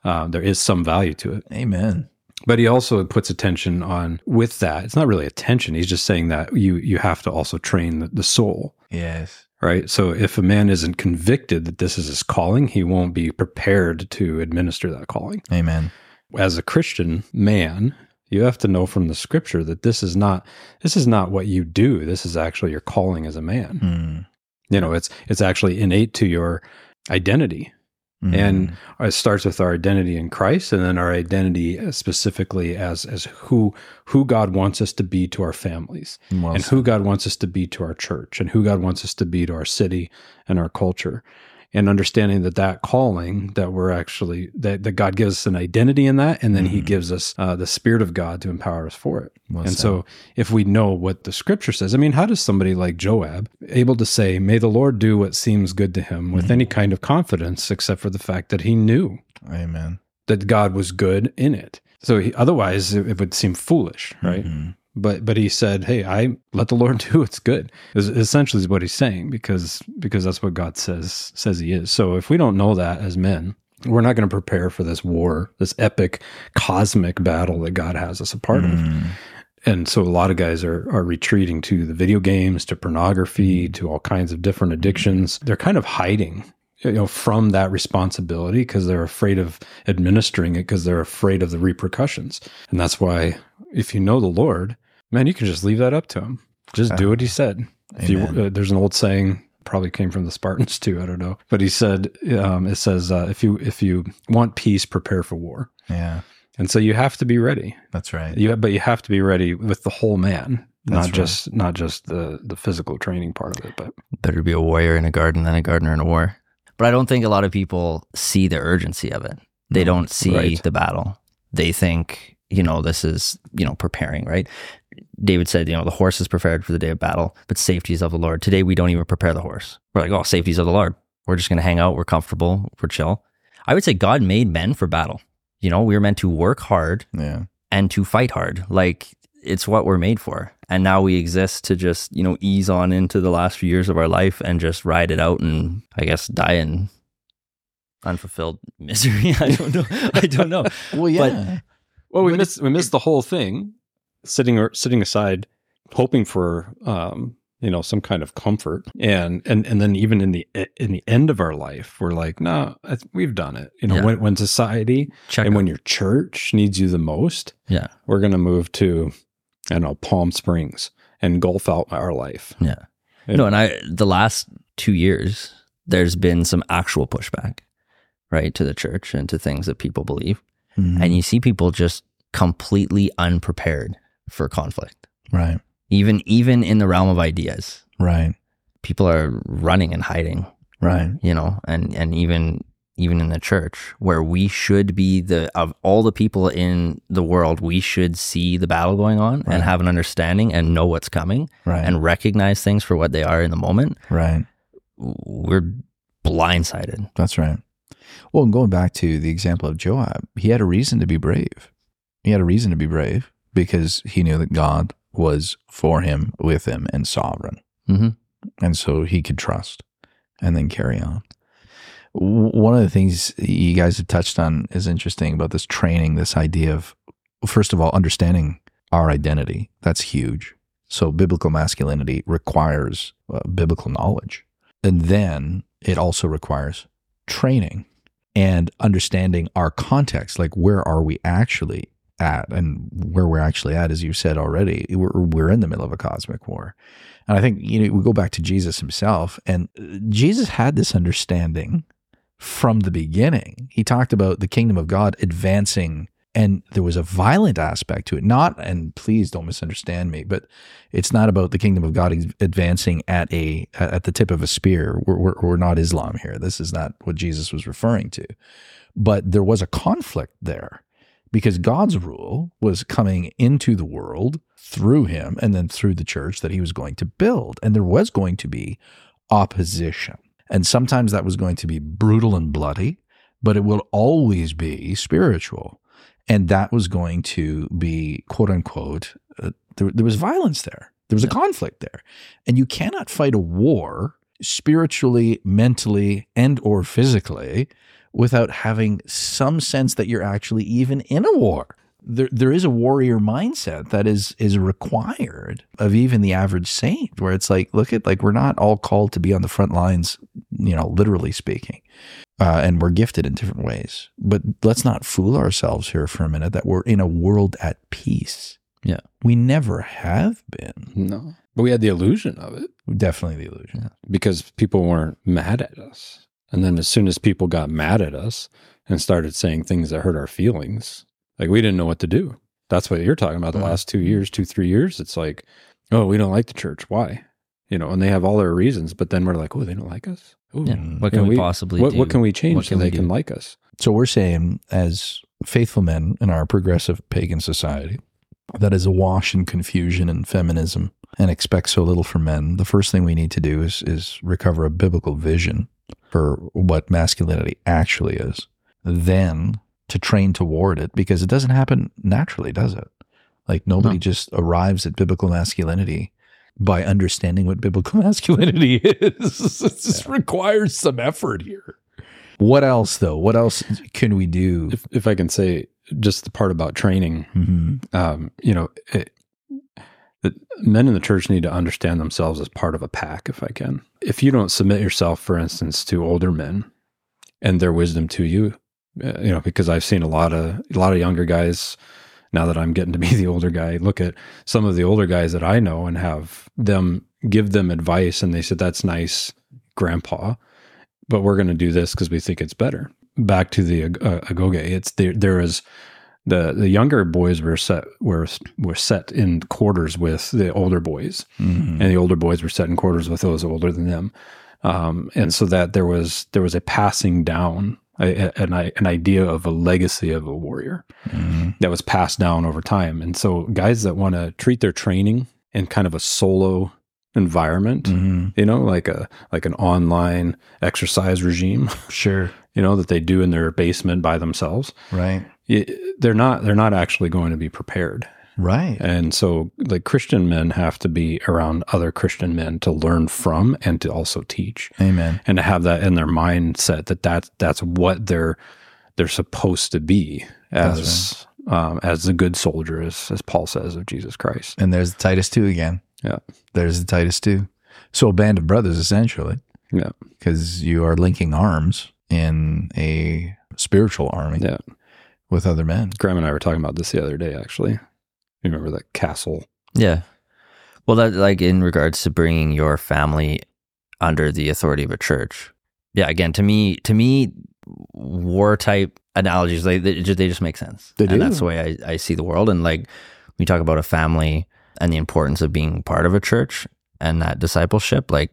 uh, there is some value to it. Amen. But he also puts attention on with that. It's not really attention. He's just saying that you you have to also train the, the soul, Yes. right? So if a man isn't convicted that this is his calling, he won't be prepared to administer that calling. Amen. As a Christian man, you have to know from the scripture that this is not this is not what you do. This is actually your calling as a man. Hmm. You know, it's it's actually innate to your identity. Hmm. And it starts with our identity in Christ, and then our identity specifically as as who who God wants us to be to our families, Well and who God wants us to be to our church, and who God wants us to be to our city and our culture, and understanding that that calling that we're actually that, that God gives us an identity in that, and then He Mhm. gives us uh, the Spirit of God to empower us for it. Well and said. so, if we know what the Scripture says, I mean, how does somebody like Joab able to say, "May the Lord do what seems good to him," with Mhm. any kind of confidence, except for the fact that he knew Amen. that God was good in it? So, he, otherwise, it, it would seem foolish, right? Mhm. But but he said, "Hey, I let the Lord do what's good." Is essentially is what he's saying because because that's what God says says he is. So if we don't know that as men, we're not going to prepare for this war, this epic cosmic battle that God has us a part of. Hmm. And so a lot of guys are are retreating to the video games, to pornography, to all kinds of different addictions. They're kind of hiding you know from that responsibility because they're afraid of administering it because they're afraid of the repercussions. And that's why if you know the Lord, man, you can just leave that up to him. Just do what he said. If you, uh, there's an old saying probably came from the Spartans too, I don't know. But he said um, it says uh, if you if you want peace, prepare for war. Yeah, And so you have to be ready. that's right. You but you have to be ready with the whole man, That's not right. just not just the the physical training part of it. But Better be a warrior in a garden than a gardener in a war. But I don't think a lot of people see the urgency of it. They don't see right. the battle. They think, you know, this is, you know, preparing, right? David said, you know, the horse is prepared for the day of battle, but safety is of the Lord. Today, we don't even prepare the horse. We're like, oh, safety is of the Lord. We're just going to hang out. We're comfortable. We're chill. I would say God made men for battle. You know, we were meant to work hard Yeah, and to fight hard. Like it's what we're made for. And now we exist to just, you know, ease on into the last few years of our life and just ride it out and I guess die in unfulfilled misery. I don't know. I don't know. well, yeah, well, we But missed we missed the whole thing. Sitting or sitting aside, hoping for um, you know some kind of comfort, and and and then even in the in the end of our life, we're like, no, nah, we've done it. You know, Yeah. when when society Check. and out. when your church needs you the most, yeah. we're gonna move to, I don't know, Palm Springs and golf out our life. Yeah. Yeah. No, and I the last two years, there's been some actual pushback, right, to the church and to things that people believe. Mhm. And you see people just completely unprepared for conflict. right, Even even in the realm of ideas. right, People are running and hiding right. you know and and even even in the church where we should be the of all the people in the world we should see the battle going on Right. and have an understanding and know what's coming Right. and recognize things for what they are in the moment right. we're blindsided That's right. Well, going back to the example of Joab, he had a reason to be brave. He had a reason to be brave because he knew that God was for him, with him, and sovereign. Mhm. And so he could trust and then carry on. One of the things you guys have touched on is interesting about this training, this idea of, first of all, understanding our identity. That's huge. So, biblical masculinity requires uh, biblical knowledge. And then it also requires training and understanding our context. Like, where are we actually at? And where we're actually at, as you said already, we're, we're in the middle of a cosmic war. And I think, you know, we go back to Jesus himself, and uh, Jesus had this understanding from the beginning. He talked about the kingdom of God advancing, and there was a violent aspect to it. Not, and please don't misunderstand me, but it's not about the kingdom of God advancing at a at the tip of a spear. We're, we're, we're not Islam here. This is not what Jesus was referring to. But there was a conflict there because God's rule was coming into the world through him and then through the church that he was going to build. And there was going to be opposition. And sometimes that was going to be brutal and bloody, but it will always be spiritual. And that was going to be, quote unquote, uh, there, there was violence there. There was a conflict there. And you cannot fight a war spiritually, mentally, and or physically without having some sense that you're actually even in a war. There, there is a warrior mindset that is is required of even the average saint, where it's like, look at like we're not all called to be on the front lines, you know, literally speaking, uh, and we're gifted in different ways. But let's not fool ourselves here for a minute that we're in a world at peace. Yeah. We never have been. No. But we had the illusion of it Definitely the illusion. because people weren't mad at us. And then as soon as people got mad at us and started saying things that hurt our feelings, like we didn't know what to do. That's what you're talking about the Mhm. last two years, two, three years. It's like, oh, we don't like the church. Why? You know, and they have all their reasons, but then we're like, oh, they don't like us. Ooh, Yeah. Mm. What can we, we- possibly what, do? what can we change What so we they can like us? So we're saying, as faithful men in our progressive pagan society that is awash in confusion and feminism and expects so little from men, the first thing we need to do is is recover a biblical vision for what masculinity actually is. Then to train toward it because it doesn't happen naturally, does it? Like nobody No. just arrives at biblical masculinity by understanding what biblical masculinity is. it just requires some effort here. What else though? What else can we do? If, if I can say just the part about training, Mhm. um, you know, it, the men in the church need to understand themselves as part of a pack. If I can, if you don't submit yourself, for instance, to older men and their wisdom to you, uh, you know, because I've seen a lot of a lot of younger guys. Now that I'm getting to be the older guy, look at some of the older guys that I know and have them give them advice, and they said, "That's nice, Grandpa, but we're going to do this because we think it's better." Back to the uh, agoge, it's there. There is the the younger boys were set were were set in quarters with the older boys, Mhm. and the older boys were set in quarters with those older than them, um, and so that there was there was a passing down, a, an an idea of a legacy of a warrior Mhm. that was passed down over time, and so guys that want to treat their training in kind of a solo environment, Mhm. you know, like a like an online exercise regime, Sure. you know, that they do in their basement by themselves Right. They're not they're not actually going to be prepared Right. and so like christian men have to be around other christian men to learn from and to also teach Amen. and to have that in their mindset that that's that's what they're they're supposed to be as um, as the good soldier as, as paul says of jesus christ And there's the Titus 2 again. Yeah. There's the Titus 2. So a band of brothers, essentially, yeah because you are linking arms in a spiritual army yeah with other men. graham and i were talking about this the other day actually you remember that castle Yeah. Well, that like in regards to bringing your family under the authority of a church. Yeah. Again, to me, to me, war type analogies they they just, they just make sense. They and do. that's the way I, I see the world. And like we talk about a family and the importance of being part of a church and that discipleship. Like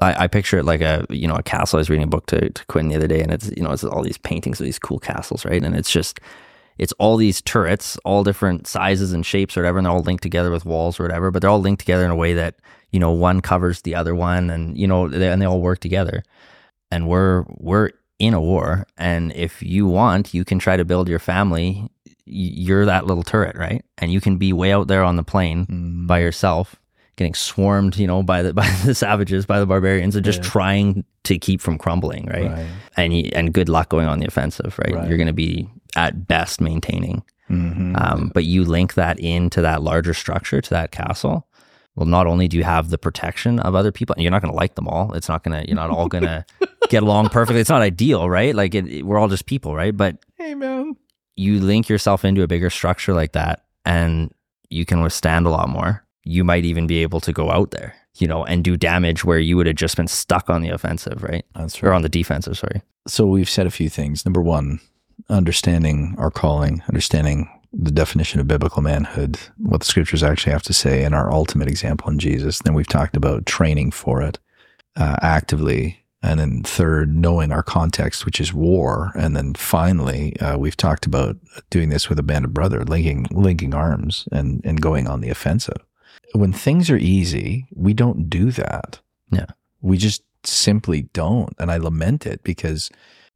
I, I picture it like a you know a castle. I was reading a book to, to Quinn the other day, and it's you know it's all these paintings of these cool castles, right? And it's just it's all these turrets, all different sizes and shapes or whatever, and they're all linked together with walls or whatever, but they're all linked together in a way that, you know, one covers the other one and, you know, they, and they all work together. And we're, we're in a war. And if you want, you can try to build your family you're that little turret, right? And you can be way out there on the plain Mm. by yourself, getting swarmed, you know, by the by the savages, by the barbarians, and just Yeah. trying to keep from crumbling, right? Right. And you, and good luck going on the offensive, right? Right. You're going to be at best maintaining. Mhm. Um, but you link that into that larger structure, to that castle. Well, not only do you have the protection of other people, and you're not going to like them all. It's not going to, you're not all going to get along perfectly. It's not ideal, right? Like it, it- we're all just people, right? But hey, man. you link yourself into a bigger structure like that and you can withstand a lot more. You might even be able to go out there, you know, and do damage where you would have just been stuck on the offensive, right? That's Or on the defensive, sorry. so we've said a few things. Number one, understanding our calling, understanding the definition of biblical manhood, what the scriptures actually have to say, and our ultimate example in Jesus. Then we've talked about training for it uh, actively. And then third, knowing our context, which is war. And then finally, uh, we've talked about doing this with a band of brother, linking linking arms and and going on the offensive. When things are easy, we don't do that. Yeah. We just simply don't. And I lament it because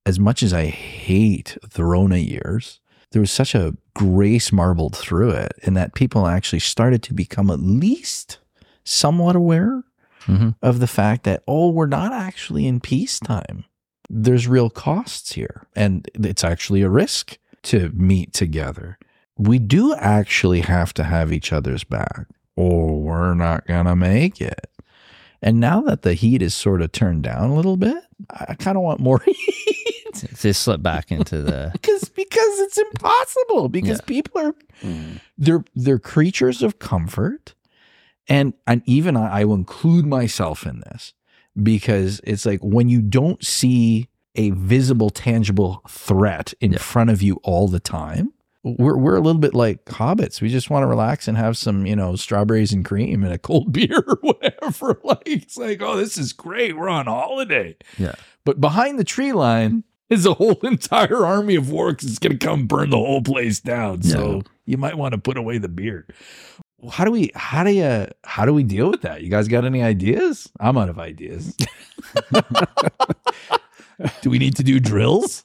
as much as I hate the Rona years, there was such a grace marbled through it, in that people actually started to become at least somewhat aware Mhm. of the fact that, oh, we're not actually in peacetime. There's real costs here, and it's actually a risk to meet together. We do actually have to have each other's back, or we're not going to make it. And now that the heat is sort of turned down a little bit, I kind of want more heat. To slip back into the because because it's impossible because Yeah. people are mm-hmm. they're they're creatures of comfort and and even I, I will include myself in this because it's like when you don't see a visible tangible threat in Yeah. front of you all the time we're we're a little bit like hobbits we just want to relax and have some you know strawberries and cream and a cold beer or whatever like it's like oh this is great we're on holiday Yeah. but behind the tree line is a whole entire army of orcs that's going to come burn the whole place down. So you might want to put away the beer. How do we? How do you? How do we deal with that? You guys got any ideas? I'm out of ideas. do we need to do drills?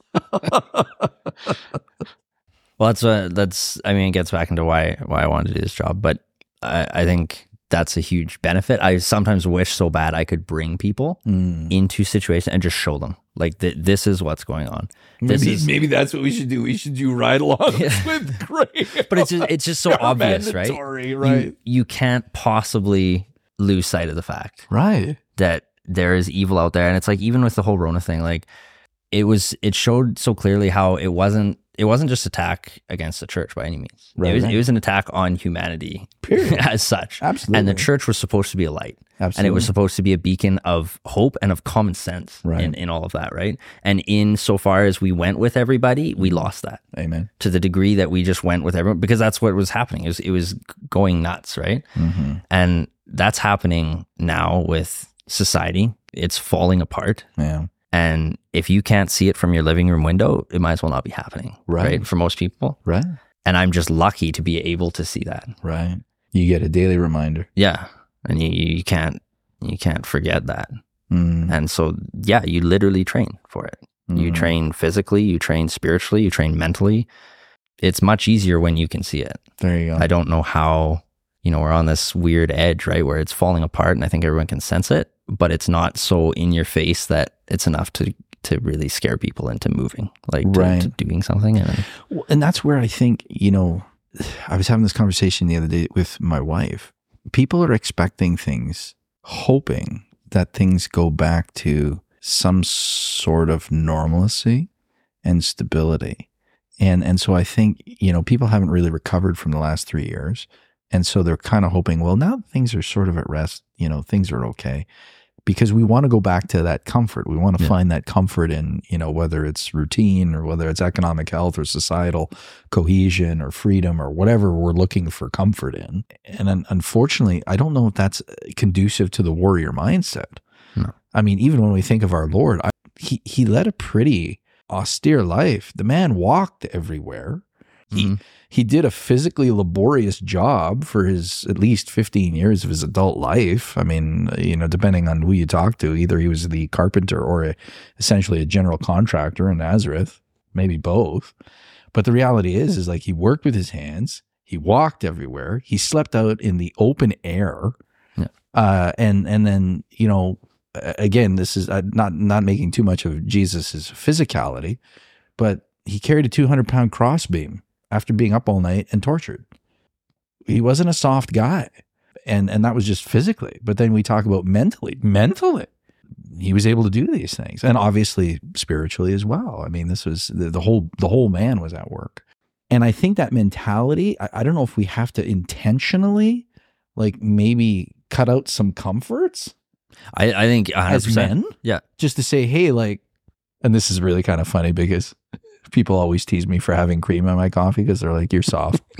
Well, that's uh, that's. I mean, it gets back into why why I wanted to do this job, but I, I think that's a huge benefit. I sometimes wish so bad I could bring people Mm. into situations and just show them like th- this is what's going on. This Maybe, is, maybe that's what we should do. We should do ride along Yeah. with Gray. but it's just it's just so obvious, right? right? You, you can't possibly lose sight of the fact right. that there is evil out there, and it's like even with the whole Rona thing, like it was it showed so clearly how it wasn't it wasn't just attack against the church by any means. Right, it was right. it was an attack on humanity Period. as such. Absolutely. And the church was supposed to be a light. Absolutely. And it was supposed to be a beacon of hope and of common sense Right. in, in all of that, right? And in so far as we went with everybody, we lost that Amen. to the degree that we just went with everyone because that's what was happening. It was, it was going nuts, right? Mm-hmm. And that's happening now with society. It's falling apart. Yeah. And if you can't see it from your living room window, it might as well not be happening, Right. right? For most people. Right. And I'm just lucky to be able to see that. Right. You get a daily reminder. Yeah. And you, you can't you can't forget that. Mm. And so yeah, you literally train for it. You Mm. train physically, you train spiritually, you train mentally. It's much easier when you can see it. There you go. I don't know how, you know, we're on this weird edge, right, where it's falling apart and I think everyone can sense it, but it's not so in your face that it's enough to to really scare people into moving, like to, Right. to doing something. And Well, and that's where I think, you know, I was having this conversation the other day with my wife. People are expecting things, hoping that things go back to some sort of normalcy and stability. And and so I think, you know, people haven't really recovered from the last 3 years. And so they're kind of hoping, well, now things are sort of at rest, you know, things are okay. Because we want to go back to that comfort. We want to Yeah. find that comfort in, you know, whether it's routine or whether it's economic health or societal cohesion or freedom or whatever we're looking for comfort in. And unfortunately, I don't know if that's uh, conducive to the warrior mindset. No. I mean, even when we think of our Lord, I, he he led a pretty austere life. The man walked everywhere. He Mhm. he did a physically laborious job for his at least 15 years of his adult life. I mean, you know, depending on who you talk to, either he was the carpenter or a, essentially a general contractor in Nazareth. maybe both. But the reality is, is like he worked with his hands. He walked everywhere. He slept out in the open air. Yeah. Uh, and and then you know, again, this is uh, not not making too much of Jesus's physicality, but he carried a two hundred pound crossbeam after being up all night and tortured. He wasn't a soft guy, and and that was just physically. But then we talk about mentally, mentally he was able to do these things and obviously spiritually as well i mean this was the, the whole the whole man was at work and i think that mentality I, I don't know if we have to intentionally like maybe cut out some comforts I, I think 100%. as men Yeah. just to say hey like and this is really kind of funny because people always tease me for having cream in my coffee because they're like you're soft.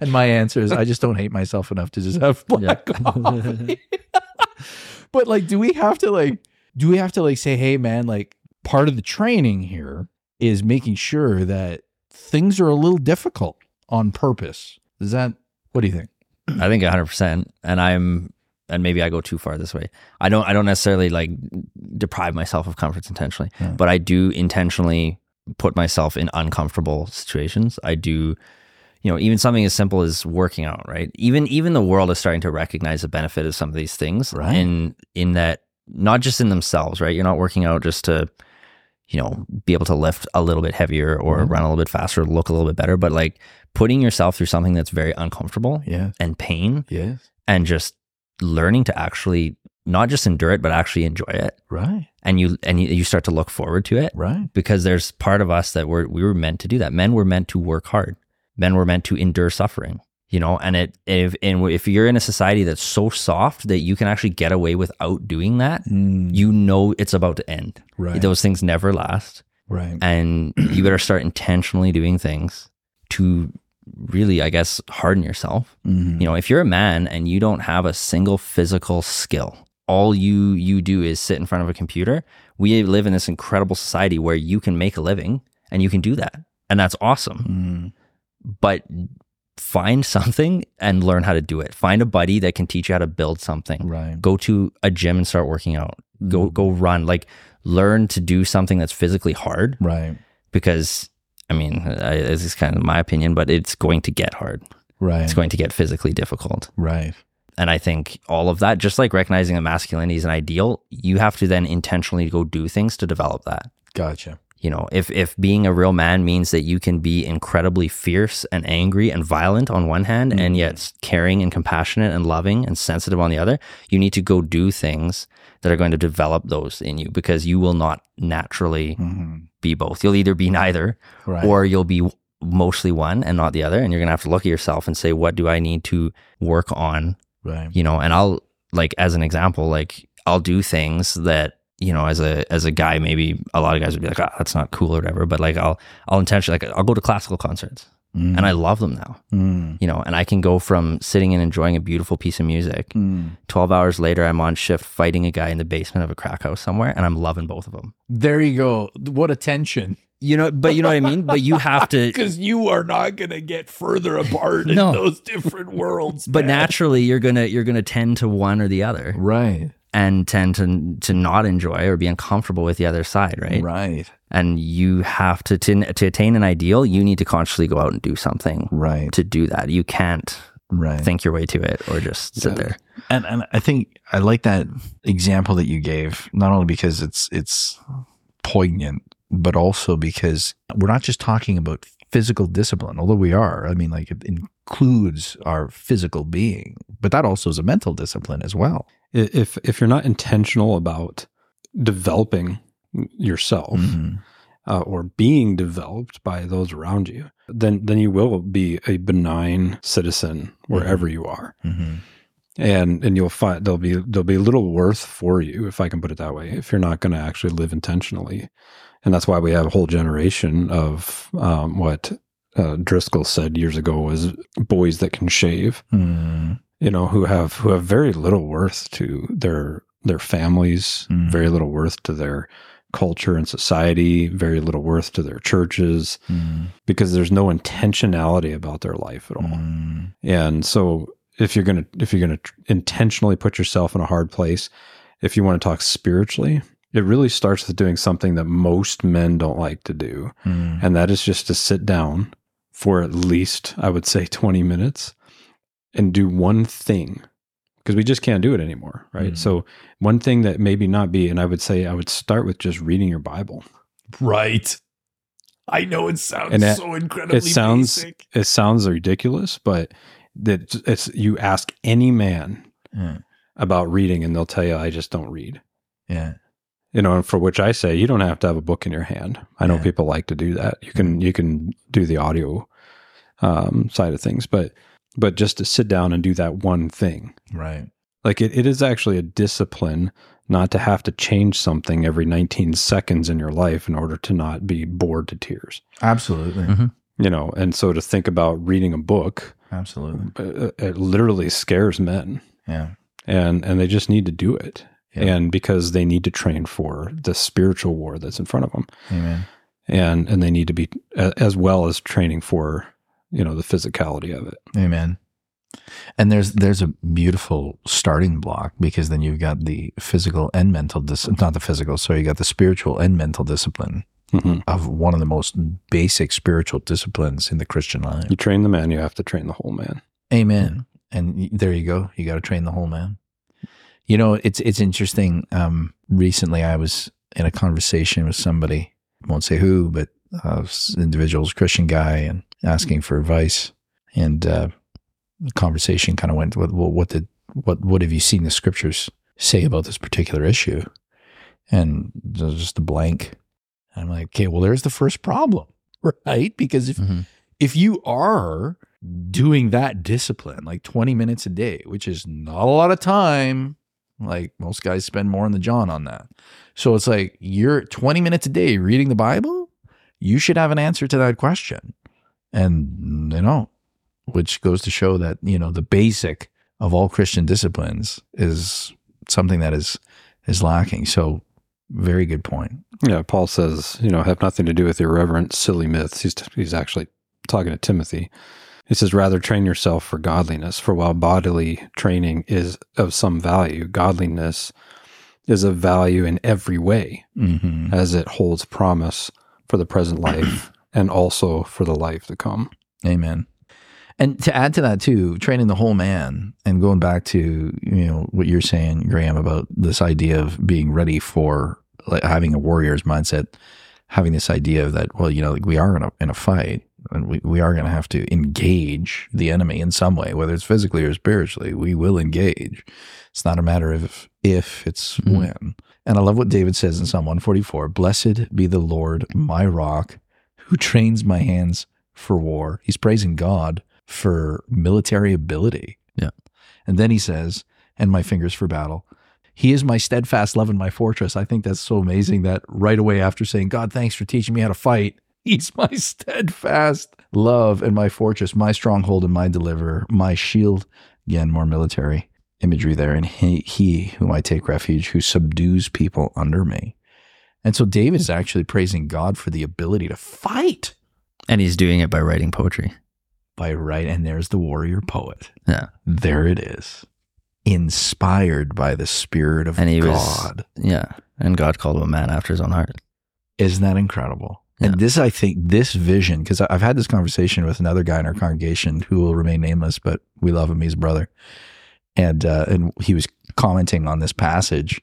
And my answer is i just don't hate myself enough to just have black coffee. But like do we have to like do we have to like say hey man like part of the training here is making sure that things are a little difficult on purpose. Is that what do you think? I think 100%. And I'm, and maybe I go too far this way. I don't, I don't necessarily like deprive myself of comforts intentionally, Yeah. but I do intentionally put myself in uncomfortable situations. I do, you know, even something as simple as working out, right? Even, even the world is starting to recognize the benefit of some of these things. Right. In, in that, not just in themselves, right? You're not working out just to, you know, be able to lift a little bit heavier or Mhm. run a little bit faster, look a little bit better, but like putting yourself through something that's very uncomfortable yeah and pain yes and just learning to actually not just endure it but actually enjoy it. Right. And you and you, start to look forward to it. Right. Because there's part of us that we're we were meant to do that. Men were meant to work hard. Men were meant to endure suffering you know? And it if and if you're in a society that's so soft that you can actually get away without doing that Mm, you know it's about to end. Right. Those things never last. Right. And you better start intentionally doing things to really i guess harden yourself. Mhm. you know if you're a man and you don't have a single physical skill all you you do is sit in front of a computer. We live in this incredible society where you can make a living and you can do that. And that's awesome. Mm, but find something and learn how to do it. Find a buddy that can teach you how to build something. Right. Go to a gym and start working out. Go Mm. go run. Like learn to do something that's physically hard. Right. Because I mean, I, this is kind of my opinion, but it's going to get hard. right It's going to get physically difficult. right And I think all of that, just like recognizing that masculinity is an ideal, you have to then intentionally go do things to develop that. gotcha You know, if if being a real man means that you can be incredibly fierce and angry and violent on one hand, mm-hmm. and yet caring and compassionate and loving and sensitive on the other, you need to go do things that are going to develop those in you because you will not naturally Mhm. be both. You'll either be neither right or you'll be mostly one and not the other. And you're going to have to look at yourself and say, what do I need to work on? right You know, and I'll like, as an example, like I'll do things that, you know, as a, as a guy, maybe a lot of guys would be like, ah, that's not cool or whatever. But like, I'll, I'll intentionally, like, I'll go to classical concerts Mm, and I love them now, mm, you know, and I can go from sitting and enjoying a beautiful piece of music. mm. 12 hours later, I'm on shift fighting a guy in the basement of a crack house somewhere and I'm loving both of them. there you go what a tension You know, but you know what I mean? But you have to, because you are not going to get further apart No. in those different worlds but man. naturally you're gonna you're gonna tend to one or the other right and tend to to not enjoy or be uncomfortable with the other side right, right and you have to, to to attain an ideal you need to consciously go out and do something right. to do that. You can't right. think your way to it or just sit there. And and I think I like that example that you gave, not only because it's it's poignant, but also because we're not just talking about physical discipline, although we are. I mean, like it includes our physical being, but that also is a mental discipline as well. If if you're not intentional about developing yourself Mhm. uh, or being developed by those around you, then then you will be a benign citizen wherever you are, Mhm. and and you'll find there'll be there'll be little worth for you if I can put it that way. If you're not going to actually live intentionally, and that's why we have a whole generation of um, what uh, Driscoll said years ago was boys that can shave Mm. you know who have who have very little worth to their their families Mm. very little worth to their culture and society very little worth to their churches Mm. because there's no intentionality about their life at all Mm. and so if you're going to if you're going to intentionally put yourself in a hard place if you want to talk spiritually it really starts with doing something that most men don't like to do. Mm. And that is just to sit down for at least, I would say, 20 minutes and do one thing because we just can't do it anymore. Right. Mhm. So, one thing that maybe not be, and I would say I would start with just reading your Bible. Right. I know it sounds And so incredibly it sounds basic. it sounds ridiculous, but that it's you ask any man about reading and they'll tell you I just don't read. Yeah. You know, and for which I say you don't have to have a book in your hand. I know Yeah. people like to do that. You can you can do the audio um, side of things, but but just to sit down and do that one thing. Right. Like it, it is actually a discipline not to have to change something every 19 seconds in your life in order to not be bored to tears. Absolutely. Mhm. You know, and so to think about reading a book, Absolutely. uh, it literally scares men Yeah. and and they just need to do it. Yeah. And because they need to train for the spiritual war that's in front of them. Amen. And and they need to be as well as training for, you know, the physicality of it. Amen. And there's there's a beautiful starting block because then you've got the physical and mental dis- not the physical, so you got the spiritual and mental discipline Mhm. of one of the most basic spiritual disciplines in the Christian life. You train the man, you have to train the whole man. Amen. And there you go. You got to train the whole man. You know, it's it's interesting. Um, recently, I was in a conversation with somebody. I won't say who, but s- individual's Christian guy, and asking for advice. And uh, the conversation kind of went, "Well, what did what what have you seen the scriptures say about this particular issue?" And there's just a blank. I'm like, okay, well, there's the first problem, right? Because if Mhm. if you are doing that discipline like 20 minutes a day, which is not a lot of time, like most guys spend more in the John on that. So it's like you're 20 minutes a day reading the Bible, you should have an answer to that question. And you know, which goes to show that, you know, the basic of all Christian disciplines is something that is is lacking. So very good point. Yeah, Paul says, you know, have nothing to do with irreverent, silly myths. He's he's actually talking to Timothy. He says, rather train yourself for godliness. For while bodily training is of some value, godliness is of value in every way, Mm-hmm. as it holds promise for the present life and also for the life to come. Amen. And to add to that too, training the whole man and going back to, you know, what you're saying, Graham, about this idea of being ready for like having a warrior's mindset, having this idea of that, well, you know, like we are in a in a fight and we, we are gonna have to engage the enemy in some way, whether it's physically or spiritually. We will engage. It's not a matter of if, it's Mhm. when. And I love what David says in Psalm 144 Blessed be the Lord, my rock, who trains my hands for war. He's praising God for military ability. Yeah. And then he says, and my fingers for battle. He is my steadfast love and my fortress. I think that's so amazing that right away after saying, God, thanks for teaching me how to fight, he's my steadfast love and my fortress, my stronghold and my deliverer, my shield. Again, more military imagery there. And he, he whom I take refuge, who subdues people under me. And so David is actually praising God for the ability to fight And he's doing it by writing poetry. by right. And there's the warrior poet. Yeah. There it is. Inspired by the Spirit of And he was- God. Yeah. And God called him a man after his own heart. Isn't that incredible? Yeah. And this, I think, this vision, because I've had this conversation with another guy in our congregation who will remain nameless, but we love him. He's a brother. And, uh, and he was commenting on this passage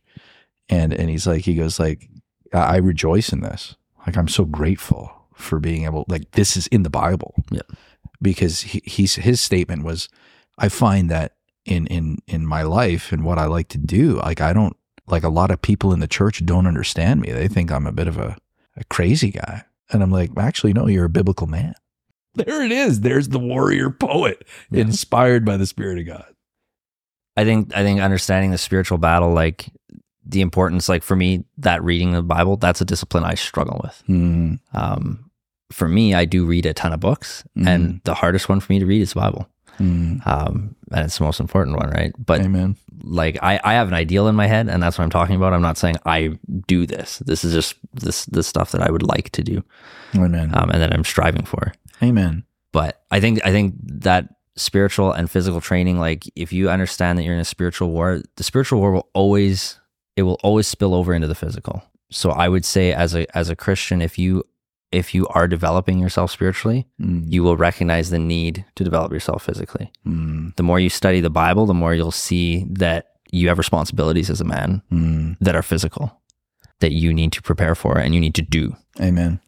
and, and he's like, he goes like, I rejoice in this. Like, I'm so grateful for being able, like, this is in the Bible. Yeah. Because he, he's, his statement was, I find that in, in, in my life and what I like to do, like, I don't, like a lot of people in the church don't understand me. They think I'm a bit of a, a crazy guy. And I'm like, actually, no, you're a biblical man. There it is. There's the warrior poet Yeah. inspired by the Spirit of God. I think I think understanding the spiritual battle, like the importance, like for me, that reading the Bible, that's a discipline I struggle with. Mm, Um, for me, I do read a ton of books, and the hardest one for me to read is the Bible. mm. Um, and it's the most important one, right? But Amen. like I, I have an ideal in my head, and that's what I'm talking about. I'm not saying I do this. This is just this the stuff that I would like to do, Amen. um, and that I'm striving for. Amen. But I think I think that spiritual and physical training, like if you understand that you're in a spiritual war, the spiritual war will always it will always spill over into the physical. So I would say as a as a Christian, if you if you are developing yourself spiritually, Mm. you will recognize the need to develop yourself physically. Mm. The more you study the Bible, the more you'll see that you have responsibilities as a man Mm. that are physical that you need to prepare for and you need to do. Amen.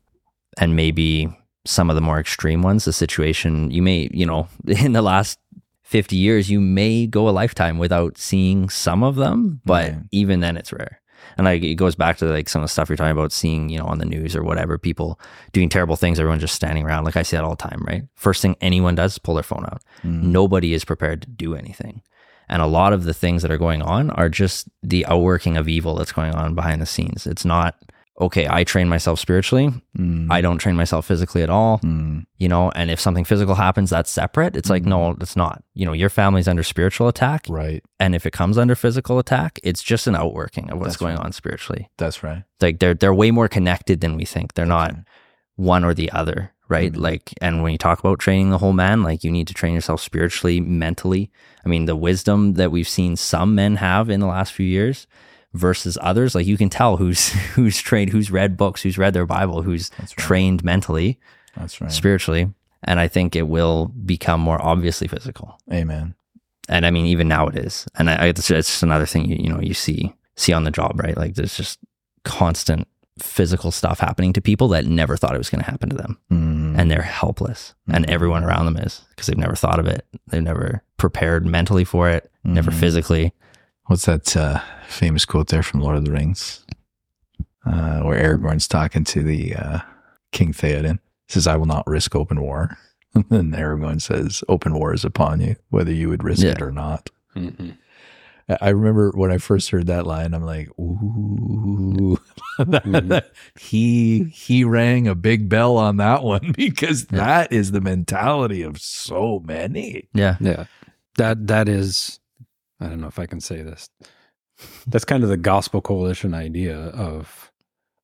And maybe some of the more extreme ones, the situation you may, you know, in the last 50 years, you may go a lifetime without seeing some of them, but Right. even then it's rare. And like it goes back to like some of the stuff you're talking about seeing, you know, on the news or whatever, people doing terrible things, everyone just standing around. Like I see that all the time, right? First thing anyone does is pull their phone out. Mm. Nobody is prepared to do anything. And a lot of the things that are going on are just the outworking of evil that's going on behind the scenes. It's not, okay, I train myself spiritually. Mm. I don't train myself physically at all, Mm. you know, and if something physical happens, that's separate. It's like, no, it's not. You know, your family's under spiritual attack. Right. And if it comes under physical attack, it's just an outworking of what's That's going right. on spiritually. That's right. Like they're they're way more connected than we think. They're not right. one or the other, right? Mhm. Like, and when you talk about training the whole man, like you need to train yourself spiritually, mentally. I mean, the wisdom that we've seen some men have in the last few years versus others, like you can tell who's who's trained, who's read books, who's read their Bible, who's right. trained mentally, That's right. spiritually. And I think it will become more obviously physical. Amen. And I mean, even now it is. And I, I, it's, it's just another thing you, you know you see see on the job, right? Like there's just constant physical stuff happening to people that never thought it was going to happen to them Mm. and they're helpless and Mhm. everyone around them is because they've never thought of it they've never prepared mentally for it never Mhm. physically What's that uh, famous quote there from Lord of the Rings, uh, where Aragorn's talking to the uh, King Theoden? He says, "I will not risk open war." And then Aragorn says, "Open war is upon you, whether you would risk Yeah. it or not." Mhm. I- I remember when I first heard that line, I'm like, "Ooh!" Mhm. he he rang a big bell on that one because Yeah. that is the mentality of so many. yeah Yeah. That that is I don't know if I can say this. That's kind of the gospel coalition idea of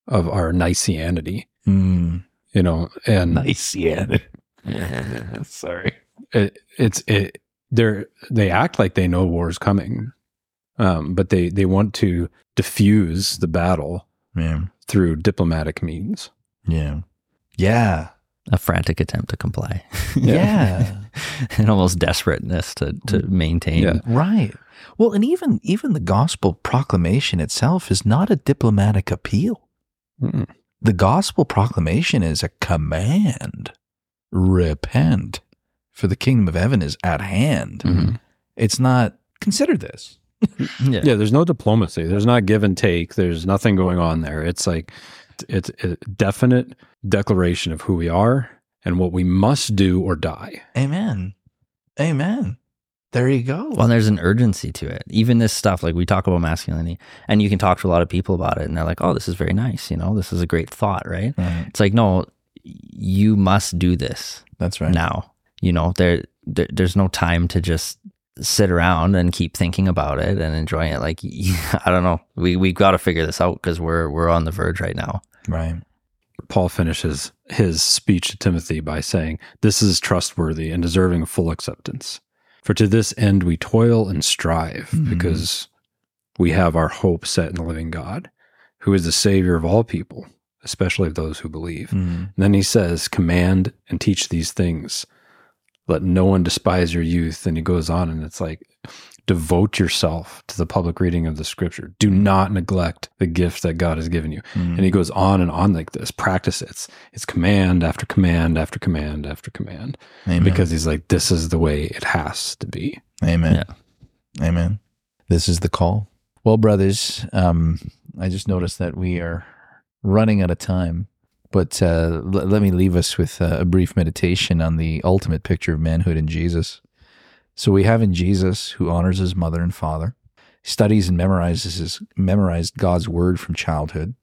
of our Niceanity, Mm, you know, and nice, yeah. Sorry. it, it's it they're they act like they know war is coming. Um, but they they want to diffuse the battle Yeah. through diplomatic means. Yeah. Yeah. A frantic attempt to comply Yeah. and almost desperateness to to maintain Yeah. right. Well, and even even the gospel proclamation itself is not a diplomatic appeal. Mm-mm. The gospel proclamation is a command. Repent, for the kingdom of heaven is at hand. Mhm. It's not consider this. yeah Yeah, there's no diplomacy. There's not give and take. There's nothing going on there. It's like it's a definite declaration of who we are and what we must do or die. Amen. Amen. There you go. well there's an urgency to it even this stuff like we talk about masculinity and you can talk to a lot of people about it and they're like oh this is very nice you know this is a great thought right Right. it's like no you must do this That's right. now. You know, there, there there's no time to just sit around and keep thinking about it and enjoying it. Like I don't know, we we got to figure this out because we're we're on the verge right now. Right. Paul finishes his speech to Timothy by saying, This is trustworthy and deserving of full acceptance. For to this end we toil and strive, Mhm. because we have our hope set in the living God, who is the Savior of all people, especially of those who believe. Mm. And then he says, Command and teach these things. Let no one despise your youth. And he goes on, and it's like, Devote yourself to the public reading of the scripture. Do not neglect the gift that God has given you. Mm. And he goes on and on like this. Practice it. It's, it's command after command after command after command. Amen. Because he's like, this is the way it has to be. Amen. Amen. This is the call. Well, brothers, um, I just noticed that we are running out of time, but uh, l- let me leave us with uh, a brief meditation on the ultimate picture of manhood in Jesus. So we have in Jesus, who honors his mother and father, studies and memorizes his, memorized God's word from childhood,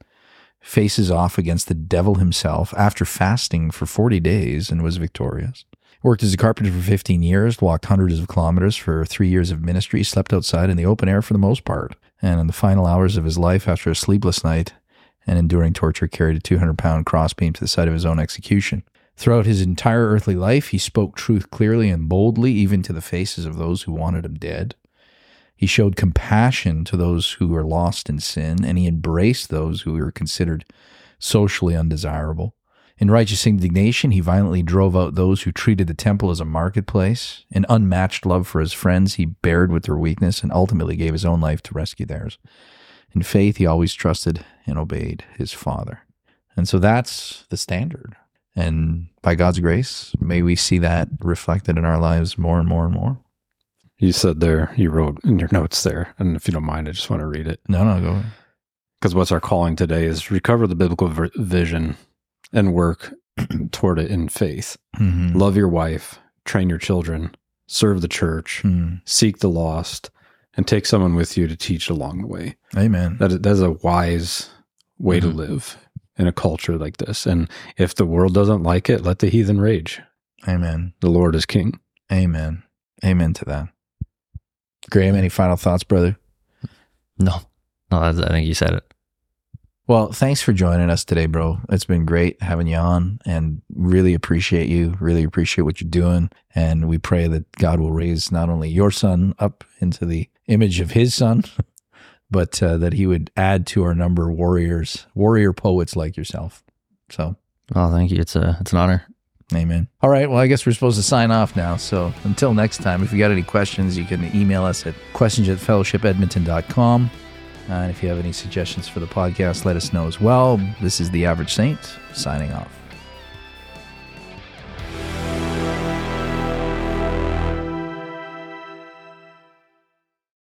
faces off against the devil himself after fasting for 40 days and was victorious. Worked as a carpenter for 15 years, walked hundreds of kilometers for three years of ministry, slept outside in the open air for the most part, and in the final hours of his life after a sleepless night and enduring torture, carried a 200 pound crossbeam to the site of his own execution. Throughout his entire earthly life, he spoke truth clearly and boldly, even to the faces of those who wanted him dead. He showed compassion to those who were lost in sin, and he embraced those who were considered socially undesirable. In righteous indignation, he violently drove out those who treated the temple as a marketplace. In unmatched love for his friends, he bared with their weakness and ultimately gave his own life to rescue theirs. In faith, he always trusted and obeyed his Father. And so that's the standard. And by God's grace, may we see that reflected in our lives more and more and more. You said there, you wrote in your notes there, and if you don't mind, I just want to read it. No, no, go ahead. Because what's our calling today is recover the biblical vision and work toward it in faith. Mm-hmm. Love your wife, train your children, serve the church, Mm. seek the lost, and take someone with you to teach along the way. Amen. That is, that is a wise way Mhm. to live in a culture like this. And if the world doesn't like it, let the heathen rage. Amen. The Lord is king. Amen. Amen to that. Graham, any final thoughts, brother? No, no, I think you said it. Well, thanks for joining us today, bro. It's been great having you on and really appreciate you. Really appreciate what you're doing. And we pray that God will raise not only your son up into the image of his son, but uh, that he would add to our number warriors, warrior poets like yourself. So, Oh, thank you. It's a, it's an honor. amen. All right. Well, I guess we're supposed to sign off now. So until next time, if you got any questions, you can email us at questions at fellowshipedmonton.com. And if you have any suggestions for the podcast, let us know as well. This is The Average Saint signing off.